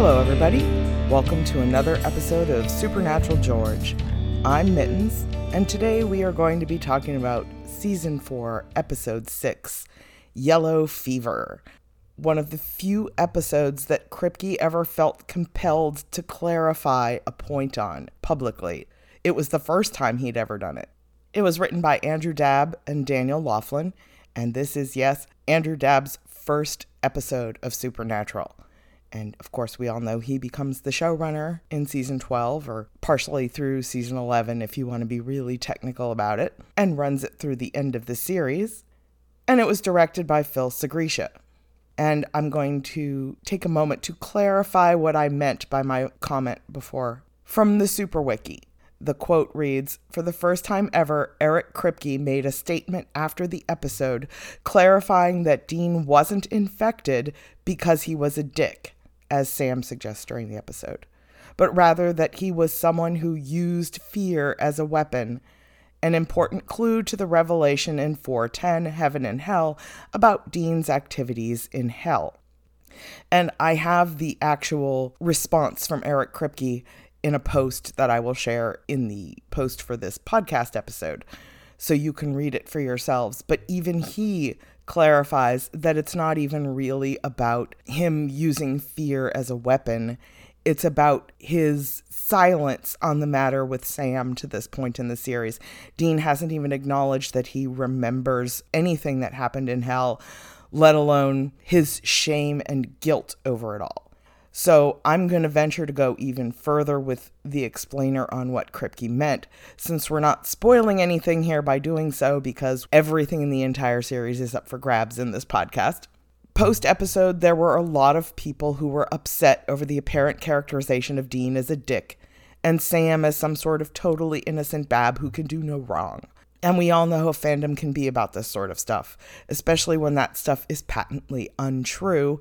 Hello, everybody. Welcome to another episode of Supernatural George. I'm Mittens, and today we are going to be talking about Season 4, Episode 6 Yellow Fever. One of the few episodes that Kripke ever felt compelled to clarify a point on publicly. It was the first time he'd ever done it. It was written by Andrew Dabb and Daniel Loflin, and this is, yes, Andrew Dabb's first episode of Supernatural. And of course, we all know he becomes the showrunner in season 12, or partially through season 11 if you want to be really technical about it, and runs it through the end of the series. And it was directed by Phil Sgriccia. And I'm going to take a moment to clarify what I meant by my comment before. From the Super Wiki, the quote reads For the first time ever, Eric Kripke made a statement after the episode clarifying that Dean wasn't infected because he was a dick as Sam suggests during the episode, but rather that he was someone who used fear as a weapon, an important clue to the revelation in 410 Heaven and Hell about Dean's activities in hell. And I have the actual response from Eric Kripke in a post that I will share in the post for this podcast episode. So you can read it for yourselves. But even he clarifies that it's not even really about him using fear as a weapon. It's about his silence on the matter with Sam to this point in the series. Dean hasn't even acknowledged that he remembers anything that happened in hell, let alone his shame and guilt over it all. So I'm going to venture to go even further with the explainer on what Kripke meant, since we're not spoiling anything here by doing so, because everything in the entire series is up for grabs in this podcast. Post episode, there were a lot of people who were upset over the apparent characterization of Dean as a dick, and Sam as some sort of totally innocent bab who can do no wrong. And we all know how fandom can be about this sort of stuff, especially when that stuff is patently untrue,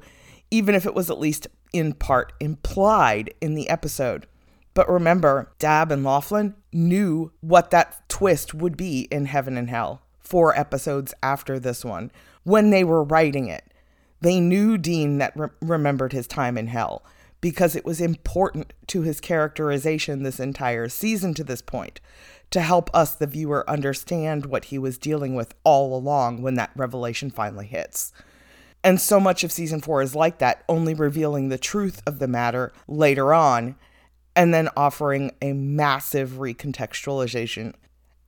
even if it was at least in part implied in the episode. But remember, Dabb and Loflin knew what that twist would be in Heaven and Hell four episodes after this one when they were writing it. They knew Dean that re- remembered his time in hell because it was important to his characterization this entire season to this point to help us, the viewer, understand what he was dealing with all along when that revelation finally hits. And so much of season four is like that, only revealing the truth of the matter later on and then offering a massive recontextualization.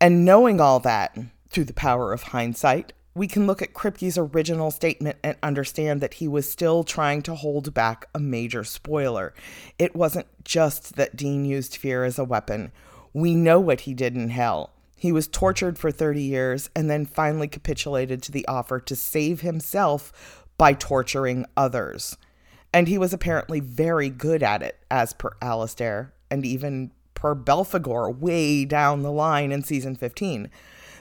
And knowing all that through the power of hindsight, we can look at Kripke's original statement and understand that he was still trying to hold back a major spoiler. It wasn't just that Dean used fear as a weapon. We know what he did in hell. He was tortured for 30 years and then finally capitulated to the offer to save himself by torturing others. And he was apparently very good at it, as per Alistair, and even per Belphegor way down the line in season 15.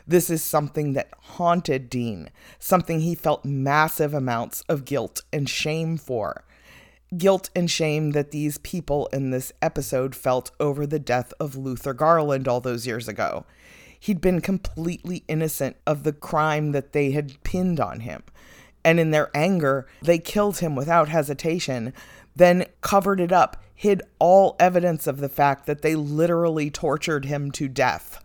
This is something that haunted Dean, something he felt massive amounts of guilt and shame for. Guilt and shame that these people in this episode felt over the death of Luther Garland all those years ago. He'd been completely innocent of the crime that they had pinned on him. And in their anger, they killed him without hesitation, then covered it up, hid all evidence of the fact that they literally tortured him to death.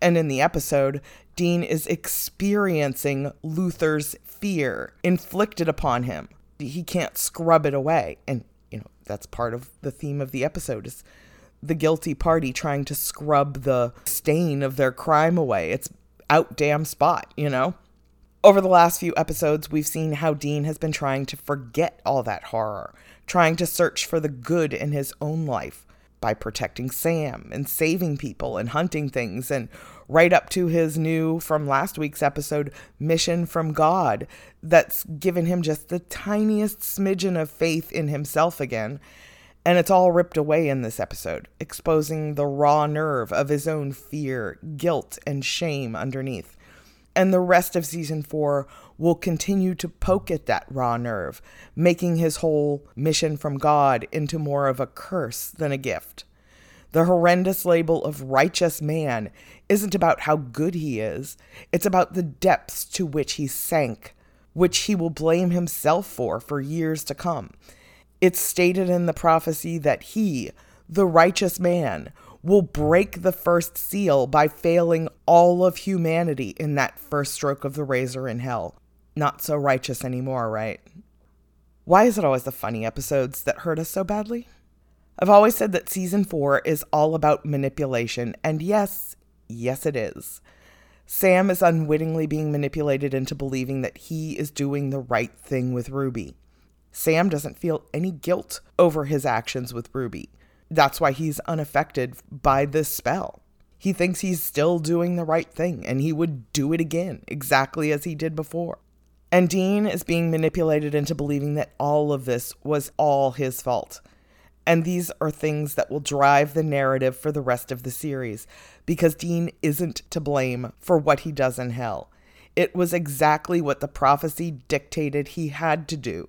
And in the episode, Dean is experiencing Luther's fear inflicted upon him. He can't scrub it away. And, you know, that's part of the theme of the episode is the guilty party trying to scrub the stain of their crime away. It's out damn spot, you know? Over the last few episodes, we've seen how Dean has been trying to forget all that horror, trying to search for the good in his own life by protecting Sam and saving people and hunting things, and right up to his new, from last week's episode, mission from God that's given him just the tiniest smidgen of faith in himself again. And it's all ripped away in this episode, exposing the raw nerve of his own fear, guilt, and shame underneath and the rest of season four will continue to poke at that raw nerve, making his whole mission from God into more of a curse than a gift. The horrendous label of righteous man isn't about how good he is, it's about the depths to which he sank, which he will blame himself for for years to come. It's stated in the prophecy that he, the righteous man, will break the first seal by failing all of humanity in that first stroke of the razor in hell. Not so righteous anymore, right? Why is it always the funny episodes that hurt us so badly? I've always said that season four is all about manipulation, and yes, yes, it is. Sam is unwittingly being manipulated into believing that he is doing the right thing with Ruby. Sam doesn't feel any guilt over his actions with Ruby. That's why he's unaffected by this spell. He thinks he's still doing the right thing and he would do it again, exactly as he did before. And Dean is being manipulated into believing that all of this was all his fault. And these are things that will drive the narrative for the rest of the series because Dean isn't to blame for what he does in hell. It was exactly what the prophecy dictated he had to do.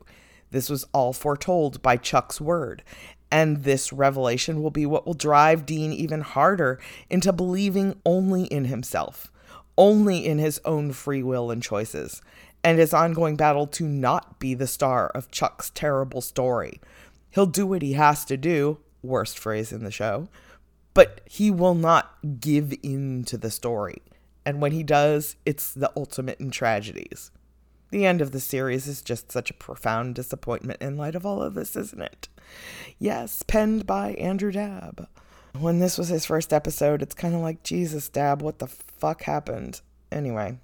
This was all foretold by Chuck's word. And this revelation will be what will drive Dean even harder into believing only in himself, only in his own free will and choices, and his ongoing battle to not be the star of Chuck's terrible story. He'll do what he has to do, worst phrase in the show, but he will not give in to the story. And when he does, it's the ultimate in tragedies. The end of the series is just such a profound disappointment in light of all of this, isn't it? Yes, penned by Andrew Dabb. When this was his first episode, it's kind of like, Jesus, Dabb, what the fuck happened? Anyway,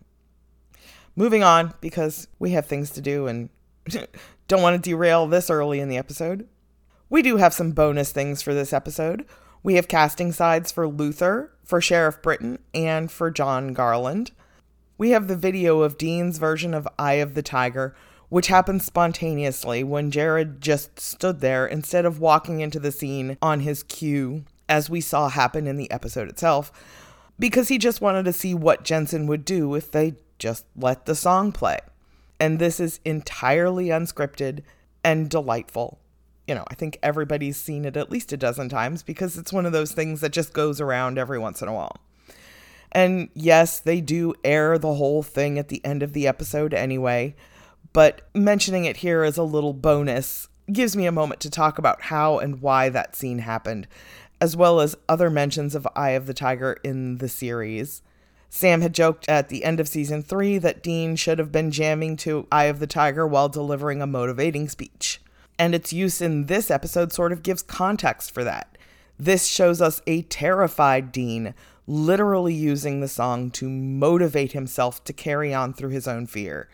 moving on because we have things to do and don't want to derail this early in the episode. We do have some bonus things for this episode. We have casting sides for Luther, for Sheriff Britton, and for John Garland. We have the video of Dean's version of Eye of the Tiger, which happened spontaneously when Jared just stood there instead of walking into the scene on his cue, as we saw happen in the episode itself, because he just wanted to see what Jensen would do if they just let the song play. And this is entirely unscripted and delightful. You know, I think everybody's seen it at least a dozen times because it's one of those things that just goes around every once in a while. And yes, they do air the whole thing at the end of the episode anyway, but mentioning it here as a little bonus gives me a moment to talk about how and why that scene happened, as well as other mentions of Eye of the Tiger in the series. Sam had joked at the end of season three that Dean should have been jamming to Eye of the Tiger while delivering a motivating speech. And its use in this episode sort of gives context for that. This shows us a terrified Dean literally using the song to motivate himself to carry on through his own fear.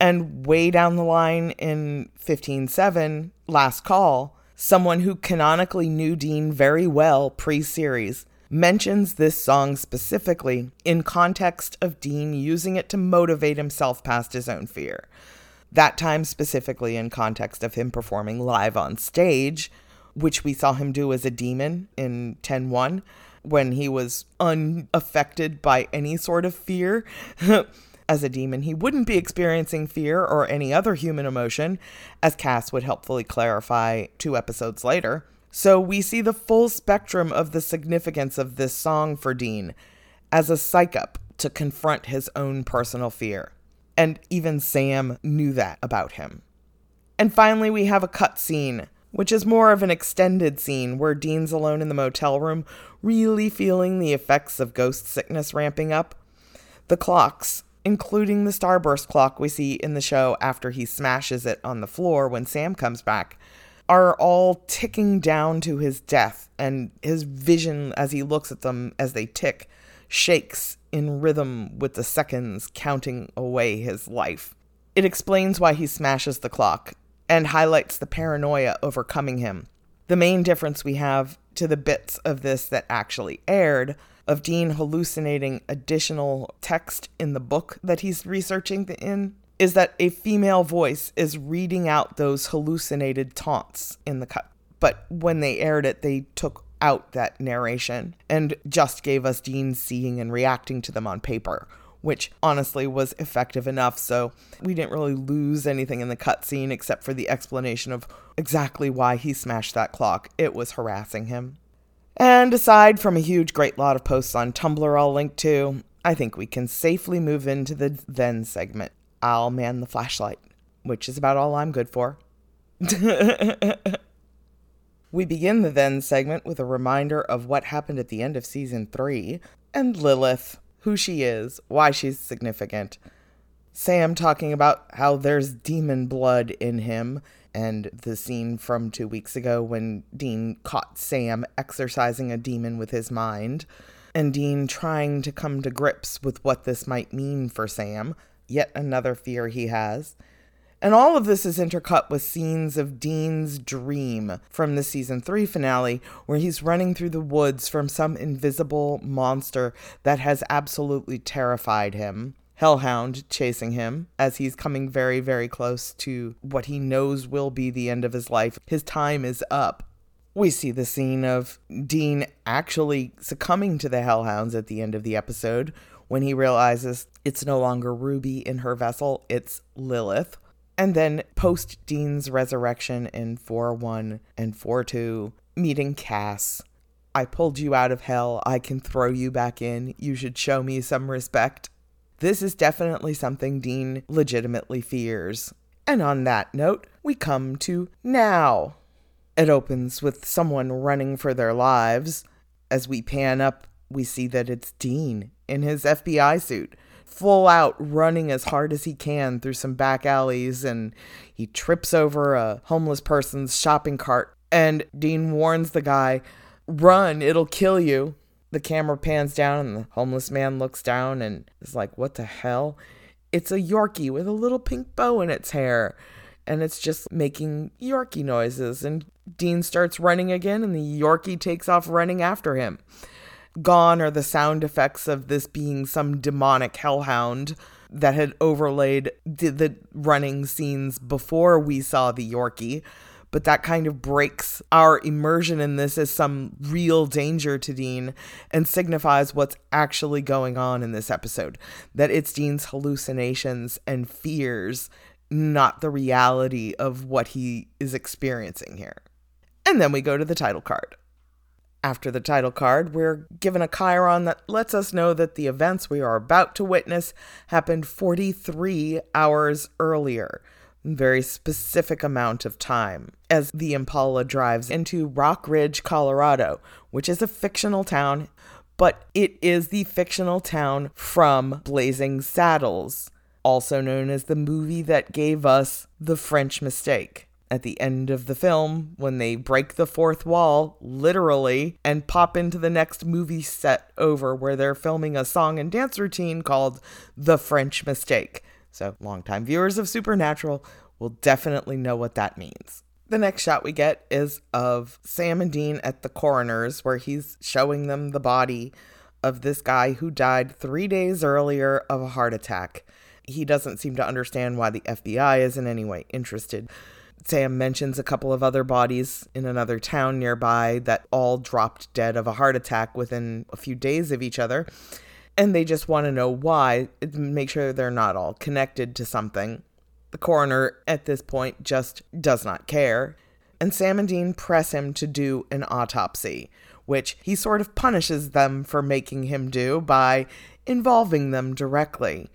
And way down the line in 15.7, Last Call, someone who canonically knew Dean very well pre series mentions this song specifically in context of Dean using it to motivate himself past his own fear. That time specifically in context of him performing live on stage, which we saw him do as a demon in 10.1 when he was unaffected by any sort of fear. As a demon, he wouldn't be experiencing fear or any other human emotion, as Cass would helpfully clarify two episodes later. So we see the full spectrum of the significance of this song for Dean as a psych up to confront his own personal fear. And even Sam knew that about him. And finally, we have a cut scene which is more of an extended scene where Dean's alone in the motel room, really feeling the effects of ghost sickness ramping up. The clocks, including the starburst clock we see in the show after he smashes it on the floor when Sam comes back, are all ticking down to his death, and his vision as he looks at them as they tick shakes in rhythm with the seconds counting away his life. It explains why he smashes the clock and highlights the paranoia overcoming him. The main difference we have to the bits of this that actually aired of Dean hallucinating additional text in the book that he's researching in is that a female voice is reading out those hallucinated taunts in the cut. But when they aired it, they took out that narration and just gave us Dean seeing and reacting to them on paper, which honestly was effective enough. So we didn't really lose anything in the cutscene except for the explanation of exactly why he smashed that clock. It was harassing him. And aside from a huge, great lot of posts on Tumblr I'll link to, I think we can safely move into the then segment. I'll man the flashlight, which is about all I'm good for. we begin the then segment with a reminder of what happened at the end of season three and Lilith, who she is, why she's significant. Sam talking about how there's demon blood in him, and the scene from two weeks ago when Dean caught Sam exorcising a demon with his mind, and Dean trying to come to grips with what this might mean for Sam, yet another fear he has. And all of this is intercut with scenes of Dean's dream from the season 3 finale, where he's running through the woods from some invisible monster that has absolutely terrified him. Hellhound chasing him as he's coming very, very close to what he knows will be the end of his life. His time is up. We see the scene of Dean actually succumbing to the Hellhounds at the end of the episode when he realizes it's no longer Ruby in her vessel, it's Lilith. And then post Dean's resurrection in 4 1 and 4 2, meeting Cass. I pulled you out of hell. I can throw you back in. You should show me some respect. This is definitely something Dean legitimately fears. And on that note, we come to now. It opens with someone running for their lives. As we pan up, we see that it's Dean in his FBI suit full out running as hard as he can through some back alleys and he trips over a homeless person's shopping cart and Dean warns the guy, "Run, it'll kill you." The camera pans down and the homeless man looks down and is like, "What the hell?" It's a Yorkie with a little pink bow in its hair and it's just making Yorkie noises and Dean starts running again and the Yorkie takes off running after him. Gone are the sound effects of this being some demonic hellhound that had overlaid the running scenes before we saw the Yorkie. But that kind of breaks our immersion in this as some real danger to Dean and signifies what's actually going on in this episode. That it's Dean's hallucinations and fears, not the reality of what he is experiencing here. And then we go to the title card. After the title card, we're given a chyron that lets us know that the events we are about to witness happened 43 hours earlier. Very specific amount of time as the Impala drives into Rock Ridge, Colorado, which is a fictional town, but it is the fictional town from Blazing Saddles, also known as the movie that gave us The French Mistake at the end of the film when they break the fourth wall, literally, and pop into the next movie set over where they're filming a song and dance routine called The French Mistake. So, longtime viewers of Supernatural will definitely know what that means. The next shot we get is of Sam and Dean at the coroner's, where he's showing them the body of this guy who died three days earlier of a heart attack. He doesn't seem to understand why the FBI is in any way interested. Sam mentions a couple of other bodies in another town nearby that all dropped dead of a heart attack within a few days of each other. And they just want to know why, make sure they're not all connected to something. The coroner, at this point, just does not care. And Sam and Dean press him to do an autopsy, which he sort of punishes them for making him do by involving them directly.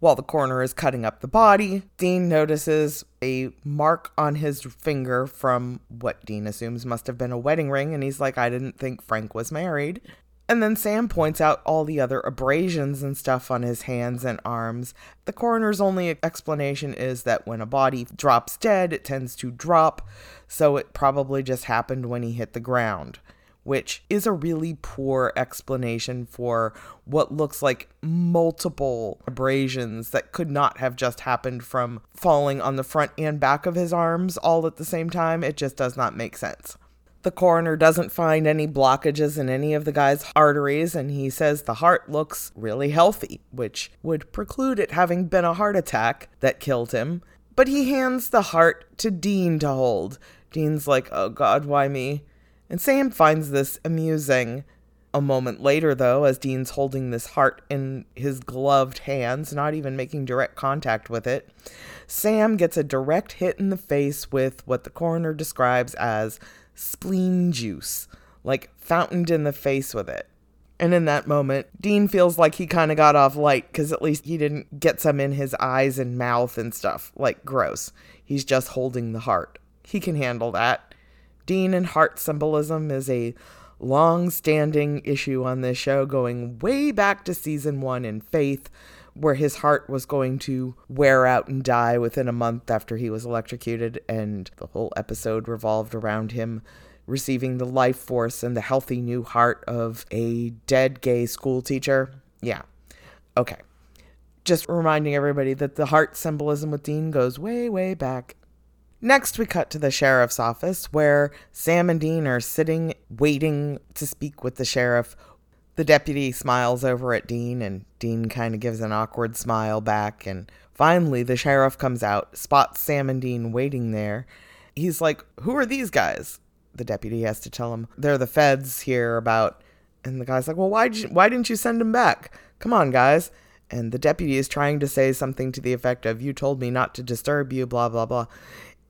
While the coroner is cutting up the body, Dean notices a mark on his finger from what Dean assumes must have been a wedding ring, and he's like, I didn't think Frank was married. And then Sam points out all the other abrasions and stuff on his hands and arms. The coroner's only explanation is that when a body drops dead, it tends to drop, so it probably just happened when he hit the ground which is a really poor explanation for what looks like multiple abrasions that could not have just happened from falling on the front and back of his arms all at the same time. It just does not make sense. The coroner doesn't find any blockages in any of the guy's arteries, and he says the heart looks really healthy, which would preclude it having been a heart attack that killed him. But he hands the heart to Dean to hold. Dean's like, oh God, why me? And Sam finds this amusing. A moment later, though, as Dean's holding this heart in his gloved hands, not even making direct contact with it, Sam gets a direct hit in the face with what the coroner describes as spleen juice, like fountained in the face with it. And in that moment, Dean feels like he kind of got off light because at least he didn't get some in his eyes and mouth and stuff. Like, gross. He's just holding the heart. He can handle that. Dean and heart symbolism is a long standing issue on this show, going way back to season one in Faith, where his heart was going to wear out and die within a month after he was electrocuted, and the whole episode revolved around him receiving the life force and the healthy new heart of a dead gay school teacher. Yeah. Okay. Just reminding everybody that the heart symbolism with Dean goes way, way back. Next, we cut to the sheriff's office where Sam and Dean are sitting waiting to speak with the sheriff. The deputy smiles over at Dean, and Dean kind of gives an awkward smile back. And finally, the sheriff comes out, spots Sam and Dean waiting there. He's like, Who are these guys? The deputy has to tell him, They're the feds here about. And the guy's like, Well, why, you, why didn't you send them back? Come on, guys. And the deputy is trying to say something to the effect of, You told me not to disturb you, blah, blah, blah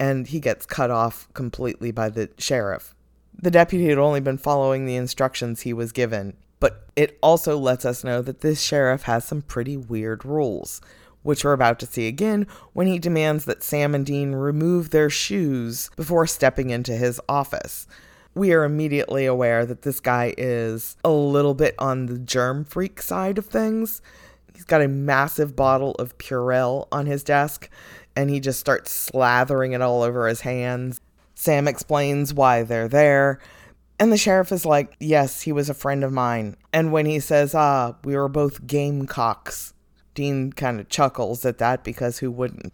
and he gets cut off completely by the sheriff. The deputy had only been following the instructions he was given, but it also lets us know that this sheriff has some pretty weird rules, which we're about to see again when he demands that Sam and Dean remove their shoes before stepping into his office. We are immediately aware that this guy is a little bit on the germ freak side of things. He's got a massive bottle of Purell on his desk and he just starts slathering it all over his hands. Sam explains why they're there. And the sheriff is like, Yes, he was a friend of mine. And when he says, Ah, we were both gamecocks, Dean kind of chuckles at that because who wouldn't?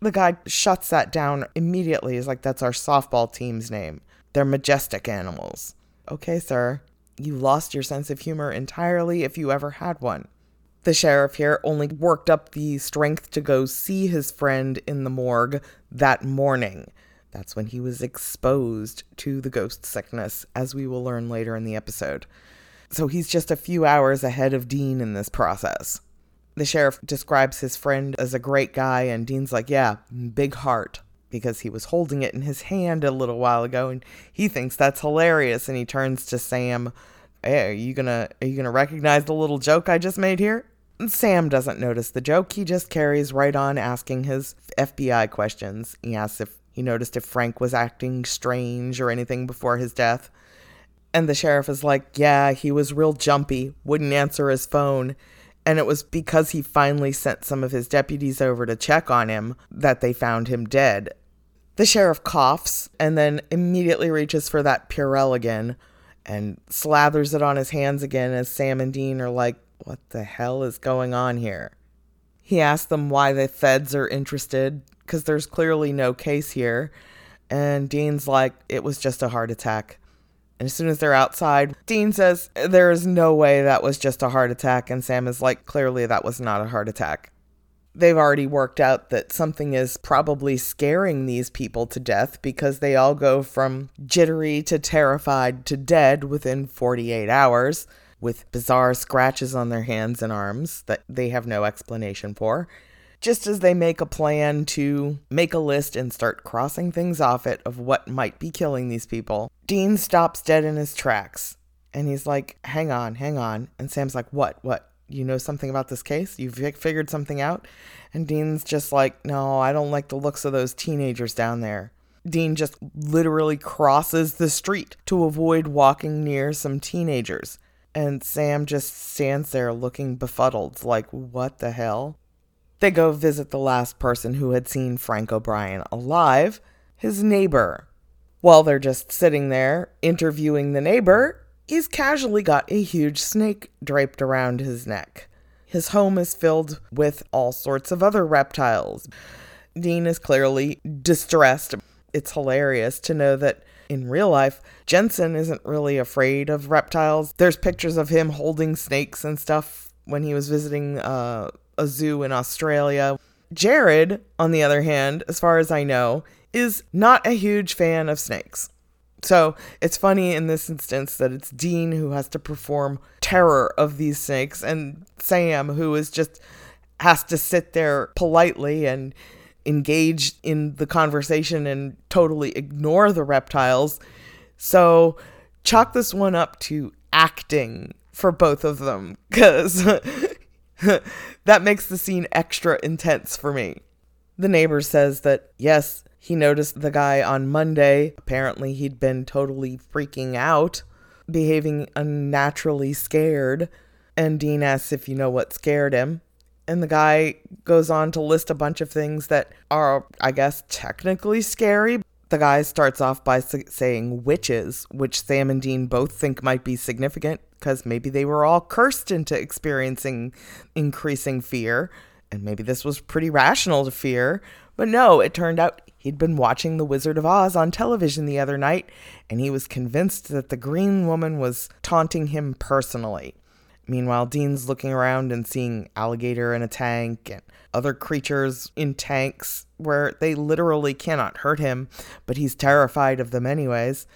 The guy shuts that down immediately. He's like, That's our softball team's name. They're majestic animals. Okay, sir. You lost your sense of humor entirely if you ever had one. The sheriff here only worked up the strength to go see his friend in the morgue that morning. That's when he was exposed to the ghost sickness, as we will learn later in the episode. So he's just a few hours ahead of Dean in this process. The sheriff describes his friend as a great guy, and Dean's like, Yeah, big heart, because he was holding it in his hand a little while ago, and he thinks that's hilarious. And he turns to Sam, Hey, are you gonna are you gonna recognize the little joke I just made here? Sam doesn't notice the joke. He just carries right on asking his FBI questions. He asks if he noticed if Frank was acting strange or anything before his death. And the sheriff is like, Yeah, he was real jumpy, wouldn't answer his phone. And it was because he finally sent some of his deputies over to check on him that they found him dead. The sheriff coughs and then immediately reaches for that Purell again and slathers it on his hands again as Sam and Dean are like, what the hell is going on here? He asks them why the feds are interested, because there's clearly no case here. And Dean's like, it was just a heart attack. And as soon as they're outside, Dean says, there is no way that was just a heart attack. And Sam is like, clearly that was not a heart attack. They've already worked out that something is probably scaring these people to death because they all go from jittery to terrified to dead within 48 hours with bizarre scratches on their hands and arms that they have no explanation for. Just as they make a plan to make a list and start crossing things off it of what might be killing these people, Dean stops dead in his tracks. And he's like, hang on, hang on. And Sam's like, what, what? You know something about this case? You've figured something out? And Dean's just like, no, I don't like the looks of those teenagers down there. Dean just literally crosses the street to avoid walking near some teenagers. And Sam just stands there looking befuddled, like, what the hell? They go visit the last person who had seen Frank O'Brien alive, his neighbor. While they're just sitting there interviewing the neighbor, he's casually got a huge snake draped around his neck. His home is filled with all sorts of other reptiles. Dean is clearly distressed. It's hilarious to know that in real life, Jensen isn't really afraid of reptiles. There's pictures of him holding snakes and stuff when he was visiting uh, a zoo in Australia. Jared, on the other hand, as far as I know, is not a huge fan of snakes. So it's funny in this instance that it's Dean who has to perform terror of these snakes, and Sam who is just has to sit there politely and engage in the conversation and totally ignore the reptiles. So chalk this one up to acting for both of them because that makes the scene extra intense for me. The neighbor says that, yes, he noticed the guy on Monday. Apparently, he'd been totally freaking out, behaving unnaturally scared. And Dean asks if you know what scared him. And the guy goes on to list a bunch of things that are, I guess, technically scary. The guy starts off by saying witches, which Sam and Dean both think might be significant because maybe they were all cursed into experiencing increasing fear. And maybe this was pretty rational to fear. But no, it turned out he'd been watching The Wizard of Oz on television the other night, and he was convinced that the green woman was taunting him personally. Meanwhile, Dean's looking around and seeing alligator in a tank and other creatures in tanks where they literally cannot hurt him, but he's terrified of them anyways.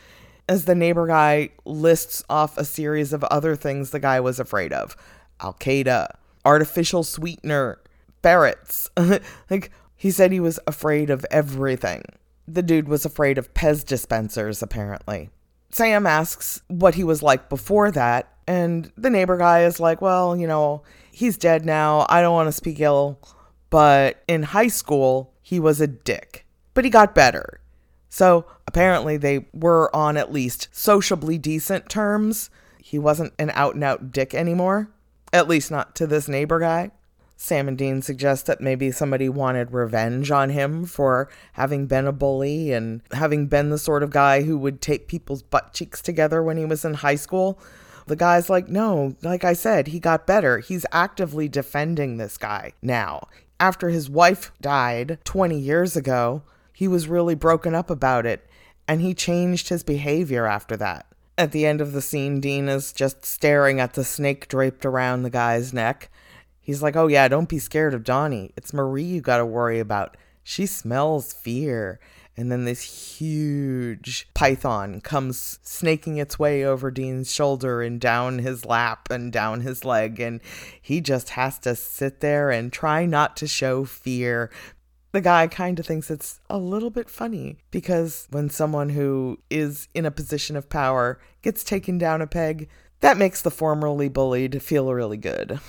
As the neighbor guy lists off a series of other things the guy was afraid of Al Qaeda, artificial sweetener, ferrets. like, he said he was afraid of everything. The dude was afraid of Pez dispensers, apparently. Sam asks what he was like before that, and the neighbor guy is like, Well, you know, he's dead now. I don't want to speak ill. But in high school, he was a dick. But he got better. So apparently, they were on at least sociably decent terms. He wasn't an out and out dick anymore, at least not to this neighbor guy. Sam and Dean suggest that maybe somebody wanted revenge on him for having been a bully and having been the sort of guy who would tape people's butt cheeks together when he was in high school. The guy's like, no, like I said, he got better. He's actively defending this guy now. After his wife died 20 years ago, he was really broken up about it and he changed his behavior after that. At the end of the scene, Dean is just staring at the snake draped around the guy's neck He's like, oh, yeah, don't be scared of Donnie. It's Marie you got to worry about. She smells fear. And then this huge python comes snaking its way over Dean's shoulder and down his lap and down his leg. And he just has to sit there and try not to show fear. The guy kind of thinks it's a little bit funny because when someone who is in a position of power gets taken down a peg, that makes the formerly bullied feel really good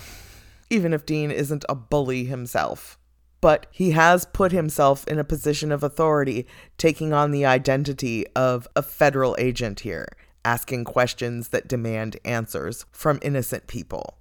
even if Dean isn't a bully himself. But he has put himself in a position of authority, taking on the identity of a federal agent here, asking questions that demand answers from innocent people.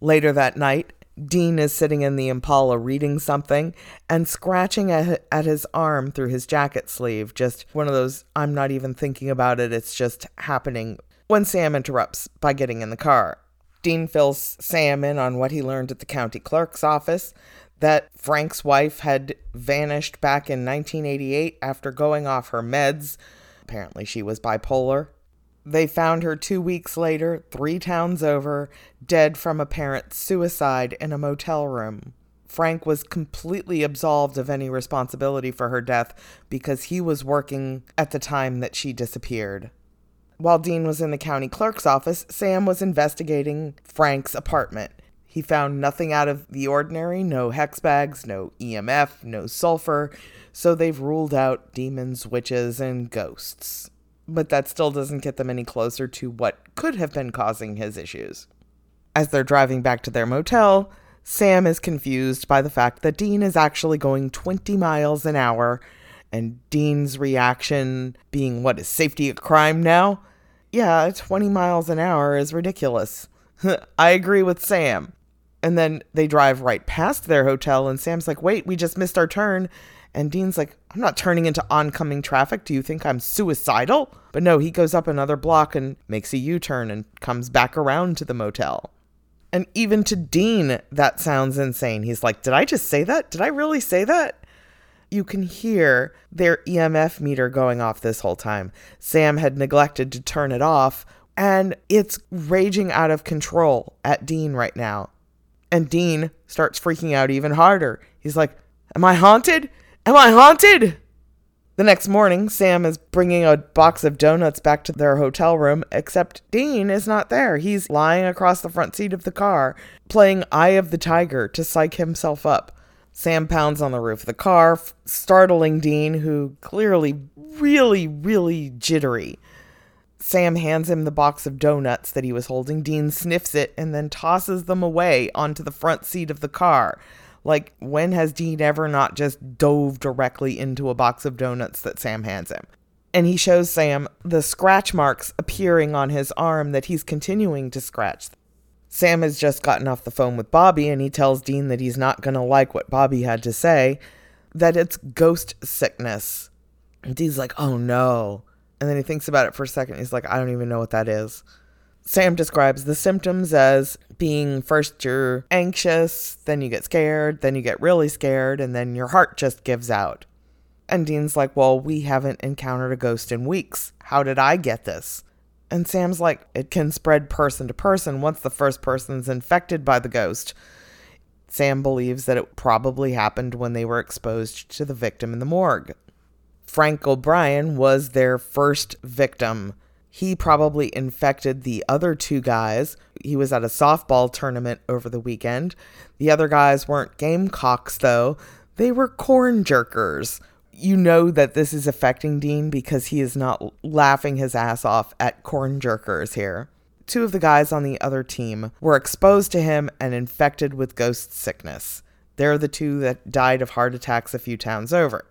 Later that night, Dean is sitting in the Impala reading something and scratching at, at his arm through his jacket sleeve. Just one of those, I'm not even thinking about it, it's just happening. When Sam interrupts by getting in the car. Dean fills Sam in on what he learned at the county clerk's office that Frank's wife had vanished back in 1988 after going off her meds. Apparently, she was bipolar. They found her two weeks later, three towns over, dead from apparent suicide in a motel room. Frank was completely absolved of any responsibility for her death because he was working at the time that she disappeared. While Dean was in the county clerk's office, Sam was investigating Frank's apartment. He found nothing out of the ordinary no hex bags, no EMF, no sulfur, so they've ruled out demons, witches, and ghosts. But that still doesn't get them any closer to what could have been causing his issues. As they're driving back to their motel, Sam is confused by the fact that Dean is actually going 20 miles an hour, and Dean's reaction being, What is safety a crime now? Yeah, 20 miles an hour is ridiculous. I agree with Sam. And then they drive right past their hotel, and Sam's like, wait, we just missed our turn. And Dean's like, I'm not turning into oncoming traffic. Do you think I'm suicidal? But no, he goes up another block and makes a U turn and comes back around to the motel. And even to Dean, that sounds insane. He's like, Did I just say that? Did I really say that? You can hear their EMF meter going off this whole time. Sam had neglected to turn it off, and it's raging out of control at Dean right now. And Dean starts freaking out even harder. He's like, Am I haunted? Am I haunted? The next morning, Sam is bringing a box of donuts back to their hotel room, except Dean is not there. He's lying across the front seat of the car, playing Eye of the Tiger to psych himself up. Sam pounds on the roof of the car, startling Dean, who clearly really, really jittery. Sam hands him the box of donuts that he was holding. Dean sniffs it and then tosses them away onto the front seat of the car, Like, when has Dean ever not just dove directly into a box of donuts that Sam hands him? And he shows Sam the scratch marks appearing on his arm that he's continuing to scratch. Sam has just gotten off the phone with Bobby and he tells Dean that he's not going to like what Bobby had to say, that it's ghost sickness. And Dean's like, oh no. And then he thinks about it for a second. He's like, I don't even know what that is. Sam describes the symptoms as being first you're anxious, then you get scared, then you get really scared, and then your heart just gives out. And Dean's like, Well, we haven't encountered a ghost in weeks. How did I get this? And Sam's like, It can spread person to person once the first person's infected by the ghost. Sam believes that it probably happened when they were exposed to the victim in the morgue. Frank O'Brien was their first victim he probably infected the other two guys. He was at a softball tournament over the weekend. The other guys weren't gamecocks, though, they were corn jerkers. You know that this is affecting Dean because he is not laughing his ass off at corn jerkers here. Two of the guys on the other team were exposed to him and infected with ghost sickness. They're the two that died of heart attacks a few towns over.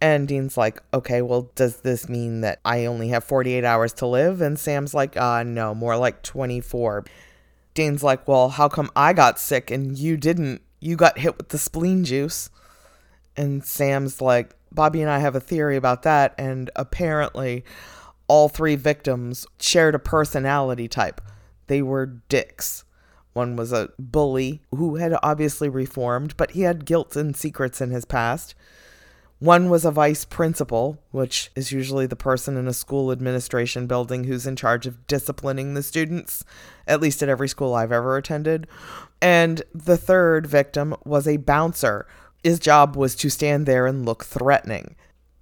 And Dean's like, okay, well, does this mean that I only have 48 hours to live? And Sam's like, uh, no, more like 24. Dean's like, well, how come I got sick and you didn't? You got hit with the spleen juice. And Sam's like, Bobby and I have a theory about that. And apparently, all three victims shared a personality type. They were dicks. One was a bully who had obviously reformed, but he had guilt and secrets in his past. One was a vice principal, which is usually the person in a school administration building who's in charge of disciplining the students, at least at every school I've ever attended. And the third victim was a bouncer. His job was to stand there and look threatening.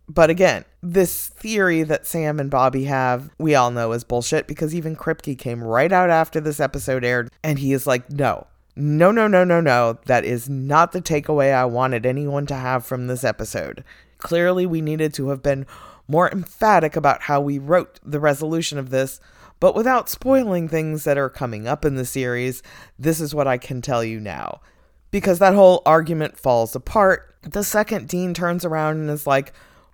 But again, this theory that Sam and Bobby have, we all know is bullshit because even Kripke came right out after this episode aired and he is like, no, no, no, no, no, no. That is not the takeaway I wanted anyone to have from this episode. Clearly, we needed to have been more emphatic about how we wrote the resolution of this, but without spoiling things that are coming up in the series, this is what I can tell you now. Because that whole argument falls apart the second Dean turns around and is like,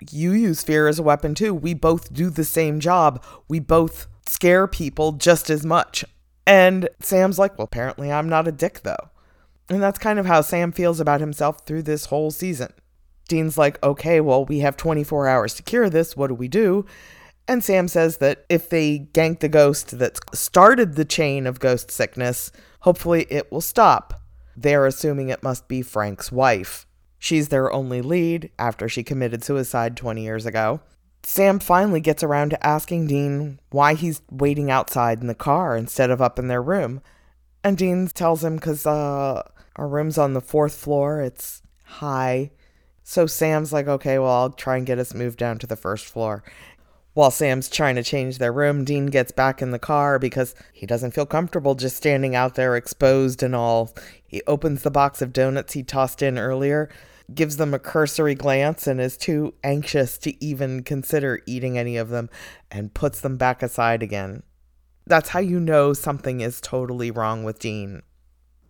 You use fear as a weapon too. We both do the same job. We both scare people just as much. And Sam's like, well, apparently I'm not a dick, though. And that's kind of how Sam feels about himself through this whole season. Dean's like, okay, well, we have 24 hours to cure this. What do we do? And Sam says that if they gank the ghost that started the chain of ghost sickness, hopefully it will stop. They're assuming it must be Frank's wife. She's their only lead after she committed suicide 20 years ago. Sam finally gets around to asking Dean why he's waiting outside in the car instead of up in their room. And Dean tells him because uh, our room's on the fourth floor, it's high. So Sam's like, okay, well, I'll try and get us moved down to the first floor. While Sam's trying to change their room, Dean gets back in the car because he doesn't feel comfortable just standing out there exposed and all. He opens the box of donuts he tossed in earlier gives them a cursory glance and is too anxious to even consider eating any of them and puts them back aside again. That's how you know something is totally wrong with Dean.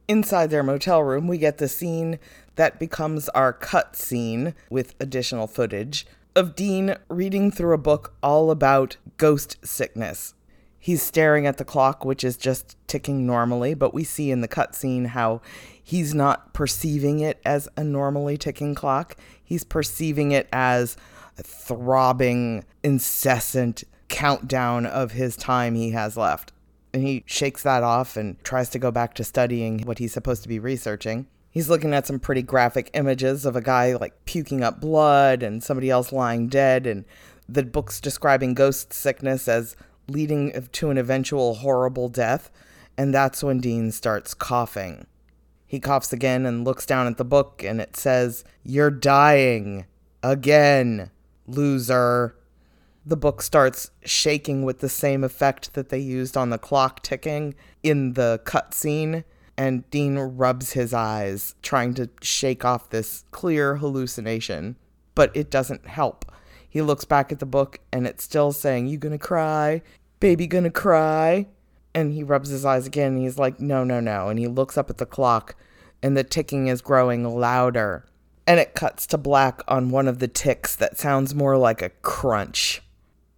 Inside their motel room, we get the scene that becomes our cut scene with additional footage of Dean reading through a book all about ghost sickness. He's staring at the clock, which is just ticking normally, but we see in the cutscene how he's not perceiving it as a normally ticking clock. He's perceiving it as a throbbing, incessant countdown of his time he has left. And he shakes that off and tries to go back to studying what he's supposed to be researching. He's looking at some pretty graphic images of a guy like puking up blood and somebody else lying dead, and the book's describing ghost sickness as leading to an eventual horrible death. And that's when Dean starts coughing. He coughs again and looks down at the book, and it says, You're dying. Again, loser. The book starts shaking with the same effect that they used on the clock ticking in the cutscene, and Dean rubs his eyes, trying to shake off this clear hallucination. But it doesn't help. He looks back at the book, and it's still saying, You gonna cry? Baby gonna cry? And he rubs his eyes again and he's like, no, no, no. And he looks up at the clock and the ticking is growing louder. And it cuts to black on one of the ticks that sounds more like a crunch.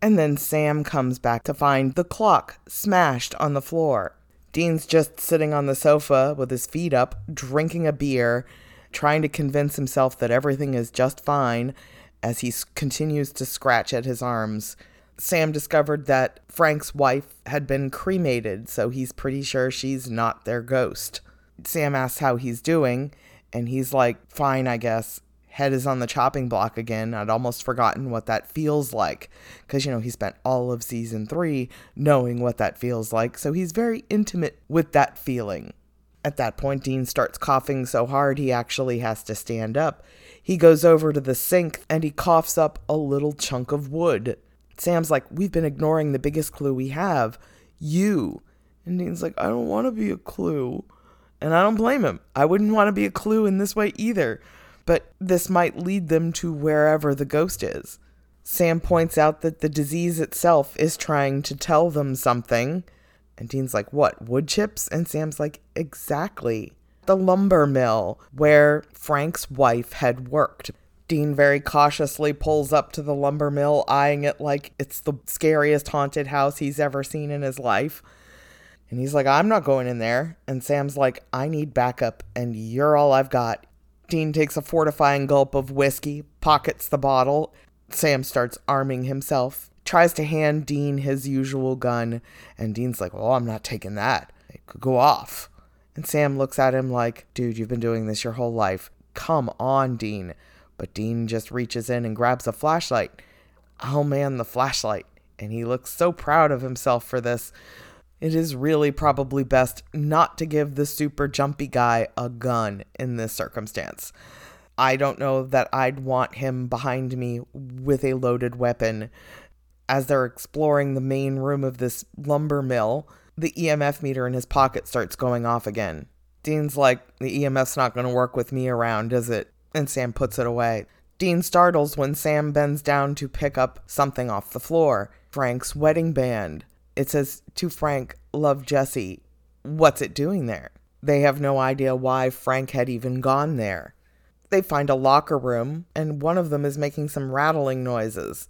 And then Sam comes back to find the clock smashed on the floor. Dean's just sitting on the sofa with his feet up, drinking a beer, trying to convince himself that everything is just fine as he continues to scratch at his arms. Sam discovered that Frank's wife had been cremated, so he's pretty sure she's not their ghost. Sam asks how he's doing, and he's like, fine, I guess. Head is on the chopping block again. I'd almost forgotten what that feels like. Because, you know, he spent all of season three knowing what that feels like, so he's very intimate with that feeling. At that point, Dean starts coughing so hard he actually has to stand up. He goes over to the sink and he coughs up a little chunk of wood. Sam's like, We've been ignoring the biggest clue we have you. And Dean's like, I don't want to be a clue. And I don't blame him. I wouldn't want to be a clue in this way either. But this might lead them to wherever the ghost is. Sam points out that the disease itself is trying to tell them something. And Dean's like, What, wood chips? And Sam's like, Exactly. The lumber mill where Frank's wife had worked. Dean very cautiously pulls up to the lumber mill, eyeing it like it's the scariest haunted house he's ever seen in his life. And he's like, I'm not going in there. And Sam's like, I need backup, and you're all I've got. Dean takes a fortifying gulp of whiskey, pockets the bottle. Sam starts arming himself tries to hand Dean his usual gun, and Dean's like, Well, I'm not taking that. It could go off. And Sam looks at him like, Dude, you've been doing this your whole life. Come on, Dean. But Dean just reaches in and grabs a flashlight. I'll man the flashlight. And he looks so proud of himself for this. It is really probably best not to give the super jumpy guy a gun in this circumstance. I don't know that I'd want him behind me with a loaded weapon as they're exploring the main room of this lumber mill, the EMF meter in his pocket starts going off again. Dean's like, The EMF's not going to work with me around, is it? And Sam puts it away. Dean startles when Sam bends down to pick up something off the floor Frank's wedding band. It says, To Frank, love Jesse. What's it doing there? They have no idea why Frank had even gone there. They find a locker room, and one of them is making some rattling noises.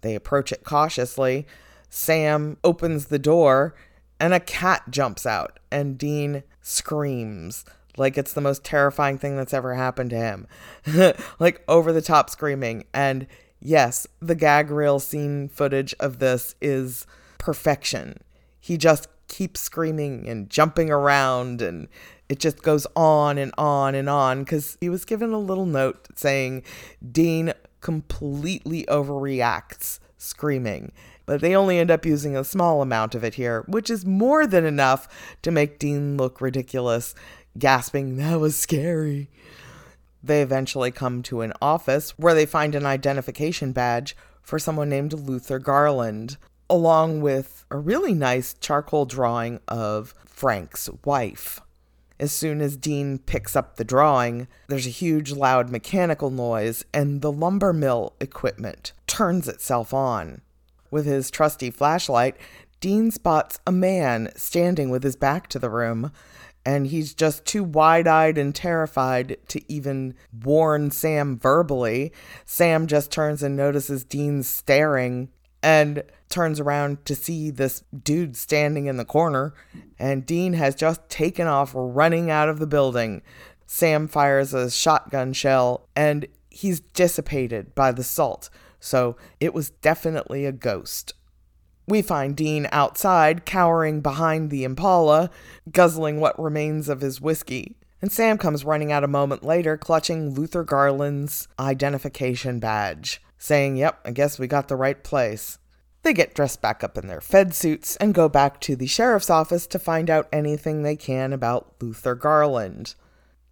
They approach it cautiously. Sam opens the door and a cat jumps out, and Dean screams like it's the most terrifying thing that's ever happened to him. like over the top screaming. And yes, the gag reel scene footage of this is perfection. He just keeps screaming and jumping around and it just goes on and on and on because he was given a little note saying Dean completely overreacts screaming. But they only end up using a small amount of it here, which is more than enough to make Dean look ridiculous, gasping, That was scary. They eventually come to an office where they find an identification badge for someone named Luther Garland, along with a really nice charcoal drawing of Frank's wife. As soon as Dean picks up the drawing, there's a huge loud mechanical noise, and the lumber mill equipment turns itself on. With his trusty flashlight, Dean spots a man standing with his back to the room, and he's just too wide eyed and terrified to even warn Sam verbally. Sam just turns and notices Dean staring and turns around to see this dude standing in the corner, and Dean has just taken off running out of the building. Sam fires a shotgun shell, and he's dissipated by the salt, so it was definitely a ghost. We find Dean outside, cowering behind the Impala, guzzling what remains of his whiskey. And Sam comes running out a moment later, clutching Luther Garland's identification badge, saying, Yep, I guess we got the right place. They get dressed back up in their Fed suits and go back to the sheriff's office to find out anything they can about Luther Garland.